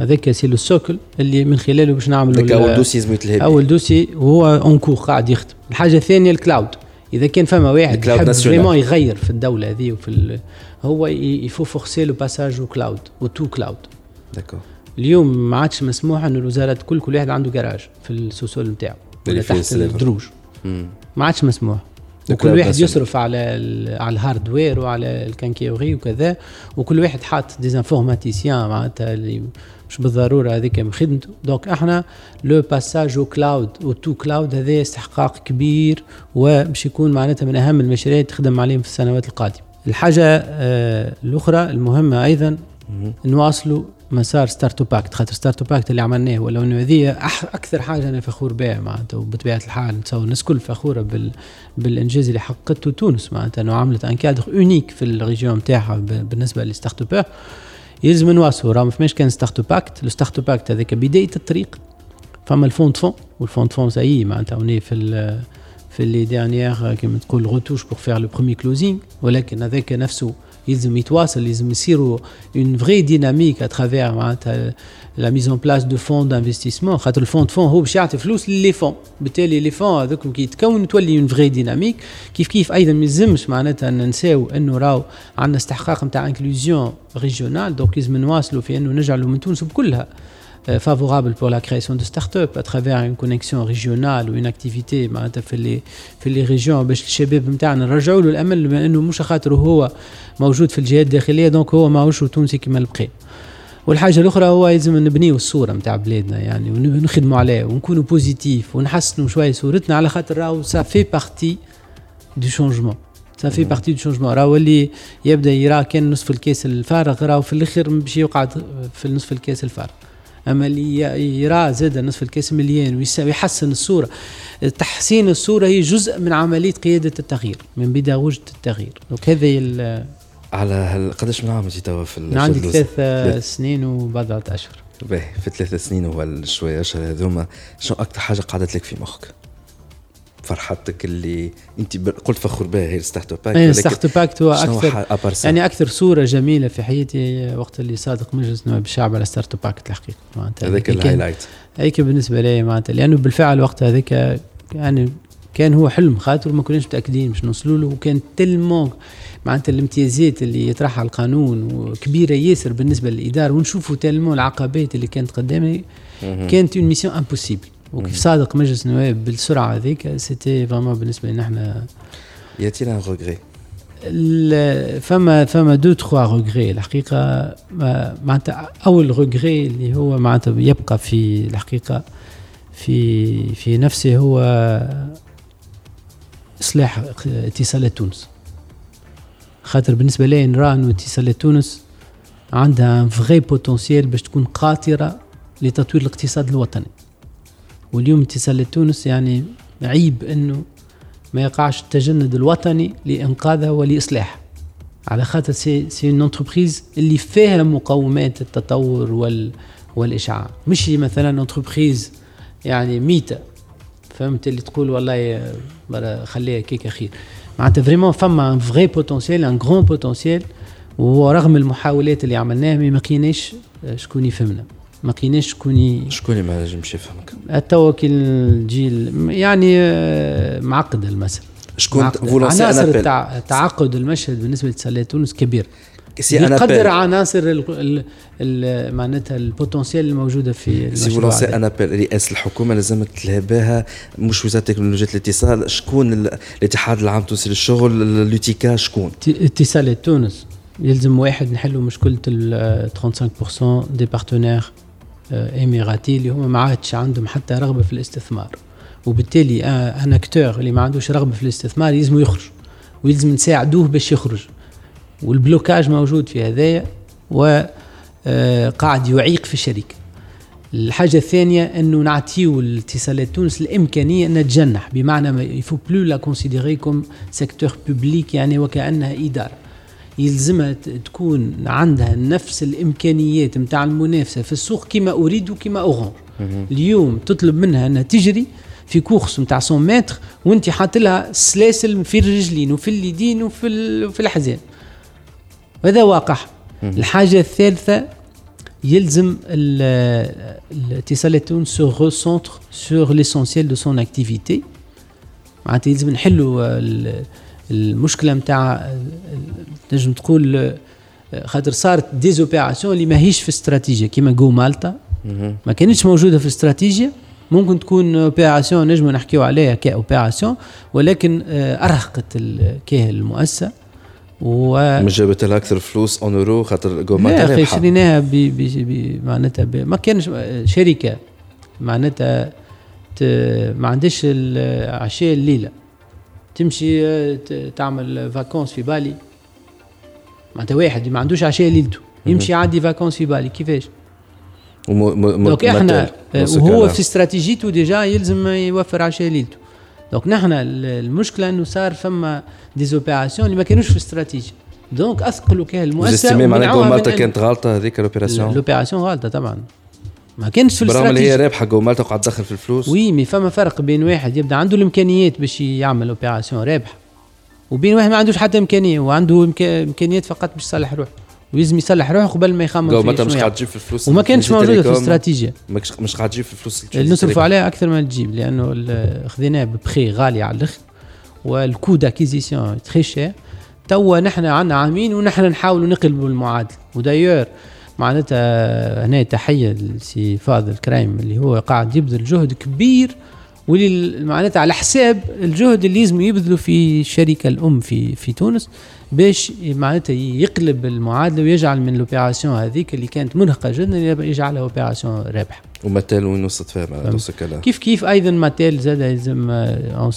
Speaker 3: هذاك c'est le socle اللي من خلاله باش نعملوا
Speaker 1: أول dossier لازم يتلهب
Speaker 3: أول dossier وهو encore قاعد يخدم. الحاجة الثانية ال cloud إذا كان فما واحد يحب vraiment يغير في الدولة هذه وفي هو il faut forcer le passage au cloud tout
Speaker 1: cloud d'accord
Speaker 3: اليوم ما عادش مسموح ان الوزارات كل كل واحد عنده جراج في ال sous-sol نتاعو ولا تحت الدروج. ما عادش مسموح. وكل واحد يصرف على على ال hardware وعلى ال quincaillerie وكذا وكل واحد حاط des informaticiens معناتها اللي مش بالضرورة هذيك خدمته. donc إحنا le passage au cloud au tout cloud هذا استحقاق كبير وباش يكون معناتها من أهم المشاريع تخدم عليهم في السنوات القادمة. الحاجة آه الأخرى المهمة أيضا نواصلوا مسار Startup Act خاطر Startup Act اللي عملناه ولو انه هذه أكثر حاجة أنا فخور بها معناتها وبطبيعة الحال. نتصور الناس الكل فخورة بال بالإنجاز اللي حققته تونس معناتها. إنه عملت un cadre unique في ال région نتاعها بالنسبة لل start-up يلزم نواصلوا راه ما فماش كان Startup Act le Startup Act هذاك بداية الطريق. فما الفوند فون والفوند فون ساي معناتها. اوني في في les dernières كيما تقول retouches pour faire le premier closing ولكن هذاك نفسه يلزم يتواصل يلزم يصيروا une vraie dynamique à travers معناتها la mise en place de fonds d'investissement خاطر ال fonds de fonds هو باش يعطي فلوس للي فون بالتالي les fonds هذوك كي يتكون تولي une vraie dynamique كيف كيف أيضا ما يلزمش معناتها ننساو انه راهو عندنا استحقاق نتاع inclusion régionale donc لازم نواصلوا في انه نجعلوا من تونس بكلها Euh, favorable pour la création de start-up à travers une connexion régionale ou une activité معناتها في اللي في ال les régions باش الشباب نتاعنا نرجعوا له الأمل بما أنه مش خاطر هو موجود في الجهات الداخلية donc هو ماهوش تونسي كما البقيه والحاجة الأخرى هو لازم نبنيو الصورة نتاع بلادنا يعني ونخدموا عليه ونكونوا positifs ونحسنوا شوية صورتنا على خاطر راهو ça fait partie du changement ça fait partie du changement راهو اللي يبدأ يرى كان نصف الكاس الفارغ راهو في الآخر باش يقعد في نصف الكاس الفارغ. اما اللي يرى زاد نصف الكاس مليان ويحسن الصورة. تحسين الصورة هي جزء من عملية قيادة التغيير من بيداغوجية التغيير. donc هذه
Speaker 1: على هل قداش من عام انت توا في
Speaker 3: عندي ثلاث سنين وبضعة اشهر
Speaker 1: باهي في ثلاث سنين وشويه اشهر هذوما. شنو أكثر حاجة قعدت لك في مخك؟ فرحتك اللي أنت قلت فخور بها هي Startup Act
Speaker 3: إيه Startup Act هو أكثر يعني أكثر صورة جميلة في حياتي وقت اللي صادق مجلس نواب الشعب على Startup Act الحقيقة
Speaker 1: معناتها. هذاك ال highlight.
Speaker 3: هيك بالنسبة لي معناتها لأنه بالفعل وقت هذاك يعني كان هو حلم خاطر ما كناش متأكدين باش نوصلوا له وكان tellement معناتها الامتيازات اللي يطرحها القانون وكبيرة ياسر بالنسبة للإدارة ونشوفوا tellement العقبات اللي كانت قدامي. كانت une mission impossible وكيف صادق مجلس النواب بالسرعة هذيك c'était vraiment بالنسبة لنا إحنا
Speaker 1: y a-t-il un regret
Speaker 3: فما فما deux trois regrets الحقيقة معناتها أول regret اللي هو معناتها يبقى في الحقيقة في في نفسه هو إصلاح اتصالات تونس. خاطر بالنسبة لي نرى انه اتصالات تونس عندها vrai potentiel باش تكون قاطرة لتطوير الاقتصاد الوطني. واليوم اتصال تونس يعني عيب إنه ما يقعش التجند الوطني لإنقاذها ولإصلاحها. على خاطر c'est c'est entreprise اللي فيها مقومات التطور وال والإشعاع. مش مثلا entreprise يعني ميته فهمت اللي تقول والله خليها كيك خير معناتها vraiment فما un vrai potentiel un grand potentiel ورغم المحاولات اللي عملناها ما لقيناش شكون يفهمنا. ما كايناش شكون
Speaker 1: شكون ما نجمش يفهمك؟
Speaker 3: توا كي الجيل يعني آه، معقده المسألة
Speaker 1: شكون
Speaker 3: عناصر تعقد المشهد بالنسبة لاتصالات تونس كبير يقدر عناصر معناتها ال potentiel الموجودة في
Speaker 1: si vous lancez un appel رئاسه الحكومة لازم تلهباها مش وزاره تكنولوجيا الاتصال. شكون الاتحاد العام التونسي للشغل l'UTICA شكون؟
Speaker 3: اتصالات تونس يلزم واحد نحلوا مشكلة ال 35% du partenaire اماراتي اللي هما ما عادش عندهم حتى رغبة في الاستثمار. وبالتالي un acteur اللي ما عندوش رغبة في الاستثمار يلزم يخرج ويلزم نساعدوه باش يخرج. وال blocage موجود في هذايا وقاعد يعيق في الشركة. الحاجة الثانية أنه نعطيو الاتصالات تونس الإمكانية أن تجنح بمعنى ما il faut plus la considérer comme secteur public يعني وكأنها إدارة. يلزمها تكون عندها نفس الإمكانيات نتاع المنافسة في السوق كما Ooredoo وكما Orange اليوم تطلب منها أنها تجري في course نتاع 100 متر وأنت حاط لها سلاسل في الرجلين وفي اليدين وفي في الحزام هذا واقع الحاجة الثالثة يلزم الاتصالات تونس se recentrer sur l'essentiel de son activité معناتها يلزم نحلوا المشكلة نتاع تنجم تقول خاطر صارت des opérations اللي ماهيش في استراتيجية كيما GO Malta ما كانتش موجودة في الاستراتيجيه ممكن تكون opération نجم نحكيو عليها ك opération ولكن آه، أرهقت كاهل المؤسسة.
Speaker 1: و مش جابت لها أكثر فلوس en euro خاطر
Speaker 3: GO أخي شريناها معناتها ما كانش شركة. معناتها ما عندش عشاء الليلة. تمشي آه، تعمل vacances في بالي. معناتها واحد ما عندوش عشاء ليلته يمشي يعدي vacances في بالي كيفاش؟ donc إحنا وهو في استراتيجيته déjà يلزم يوفر عشاء ليلته. donc نحن المشكلة إنه صار فما des opérations اللي ما كانوش في stratégie donc اثقلوا كاهل المؤسسه
Speaker 1: Malta كانت غلطه هذيك ال
Speaker 3: opération ال opération غلطه طبعا. ما كانش في
Speaker 1: الاستراتيجي برغم اللي هي رابحة GO Malta وقاعد تدخل في الفلوس.
Speaker 3: oui mais فما فرق بين واحد يبدأ عنده الإمكانيات باش يعمل opération رابحة. وبين واحد ما عندوش حتى إمكانية وعنده إمكانيات فقط باش يصلح روحه. ويلزم يصلح روحه قبل ما يخمم
Speaker 1: في معناتها مش قاعد تجيب في الفلوس
Speaker 3: وما كانش موجودة في الاستراتيجية.
Speaker 1: مش قاعد تجيب في الفلوس
Speaker 3: نصرفوا عليها أكثر ما تجيب لأنه خذيناه ببخي غالي على الأخر وال coût d'acquisition très cher توا نحن عندنا عامين ونحن نحاولوا نقلبوا المعادله و d'ailleurs معناتها هنا تحية لسي فاضل كرايم اللي هو قاعد يبذل جهد كبير واللي معناتها على حساب الجهد اللي لازم يبذلوا في الشركة الأم في في تونس باش معناتها يقلب المعادلة ويجعل من ال opération هذيك اللي كانت مرهقه جدا يجعلها opération رابحة.
Speaker 1: و Mattel وين وصلت فيها معناتها الكلام.
Speaker 3: كيف كيف أيضا Mattel زاد لازم on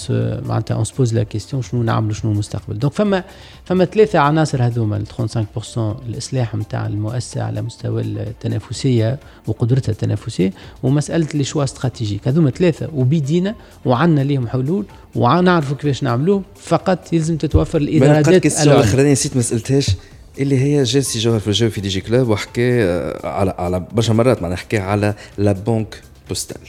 Speaker 3: معناتها on se pose la question شنو نعملوا شنو المستقبل؟ donc فما فما ثلاثة عناصر هذوما ال 35% الإصلاح نتاع المؤسسة على مستوى التنافسية وقدرتها التنافسية ومسألة les choix stratégiques هذوما ثلاثة وبيدينا وعندنا ليهم حلول ونعرفوا كيفاش نعملوه فقط يلزم تتوفر الادارات
Speaker 1: الاخرانيه نسيت ما سألتهاش. اللي هي جا سي جوهر في الجو في DigiClub وحكى آه، على على برشا مرات معناها حكى على la banque postale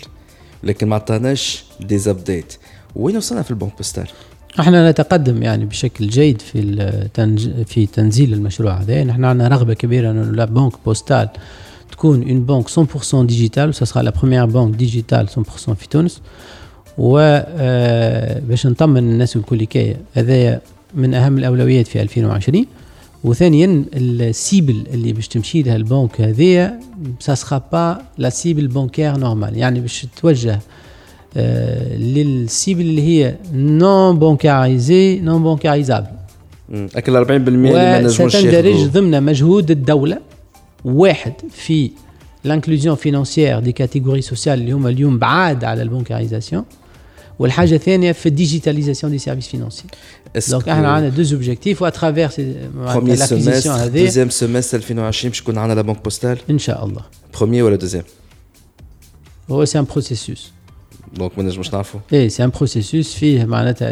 Speaker 1: لكن ما عطاناش des updates وين وصلنا في ال banque
Speaker 3: postale؟ إحنا نتقدم يعني بشكل جيد في. في تنزيل المشروع هذا نحن عندنا رغبة كبيرة إنه la banque postale تكون une banque 100% digitale و ça sera la première banque digitale 100% في تونس و آه، باش نطمن الناس الكل هذايا من أهم الأولويات في 2020 وثانيا ال cible اللي باش تمشي لها البنك هذيا ça sera pas la cible bancaire normale يعني باش توجه آه لل cible اللي هي non bancarisée non bancarisable
Speaker 1: أكل 40% اللي ما نجموش
Speaker 3: ستندرج ضمن مجهود الدولة. واحد في l'inclusion financière des catégories sociales اللي هما اليوم بعاد على ال bancarisation. والحاجة الثانية في ال digitalisation des services financiers donc إحنا عندنا deux objectifs و
Speaker 1: à travers l'acquisition هذه دوزيام سيمستر 2020 باش يكون عندنا la banque postale
Speaker 3: ان شاء الله
Speaker 1: premier ولا deuxième
Speaker 3: هو c'est un processus
Speaker 1: donc ما نجمش نعرفوا
Speaker 3: اي c'est un processus فيه معناتها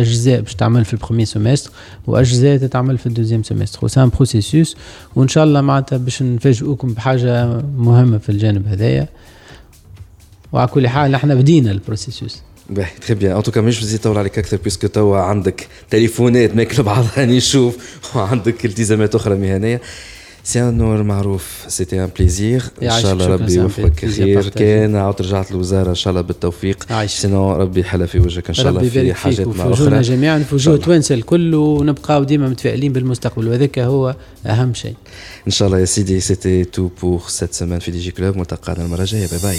Speaker 3: اجزاء باش تعمل في ال premier semestre واجزاء تتعمل في ال deuxième semestre و c'est un processus وان شاء الله معناتها باش نفاجئوكم بحاجه مهمه في الجانب هذايا وعلى كل حال إحنا بدينا ال processus
Speaker 1: باهي très bien en tout cas مش نزيد نطول عليك أكثر puisque توا عندك تليفونات ماكل بعضها نشوف وعندك التزامات أخرى مهنية. سي نور معروف. c'était un plaisir ان شاء الله ربي يوفقك. خير كان. عاود رجعت للوزارة ان شاء الله بالتوفيق sinon ربي يحلى في وجهك ان شاء الله في حاجات
Speaker 3: مع أخرى. جميعا في وجوه توانسه الكل ونبقاو ديما متفائلين بالمستقبل. وهذاك هو أهم شيء.
Speaker 1: ان شاء الله يا سيدي c'était tout pour cette semaine في DigiClub ملتقانا المرة الجاية. bye bye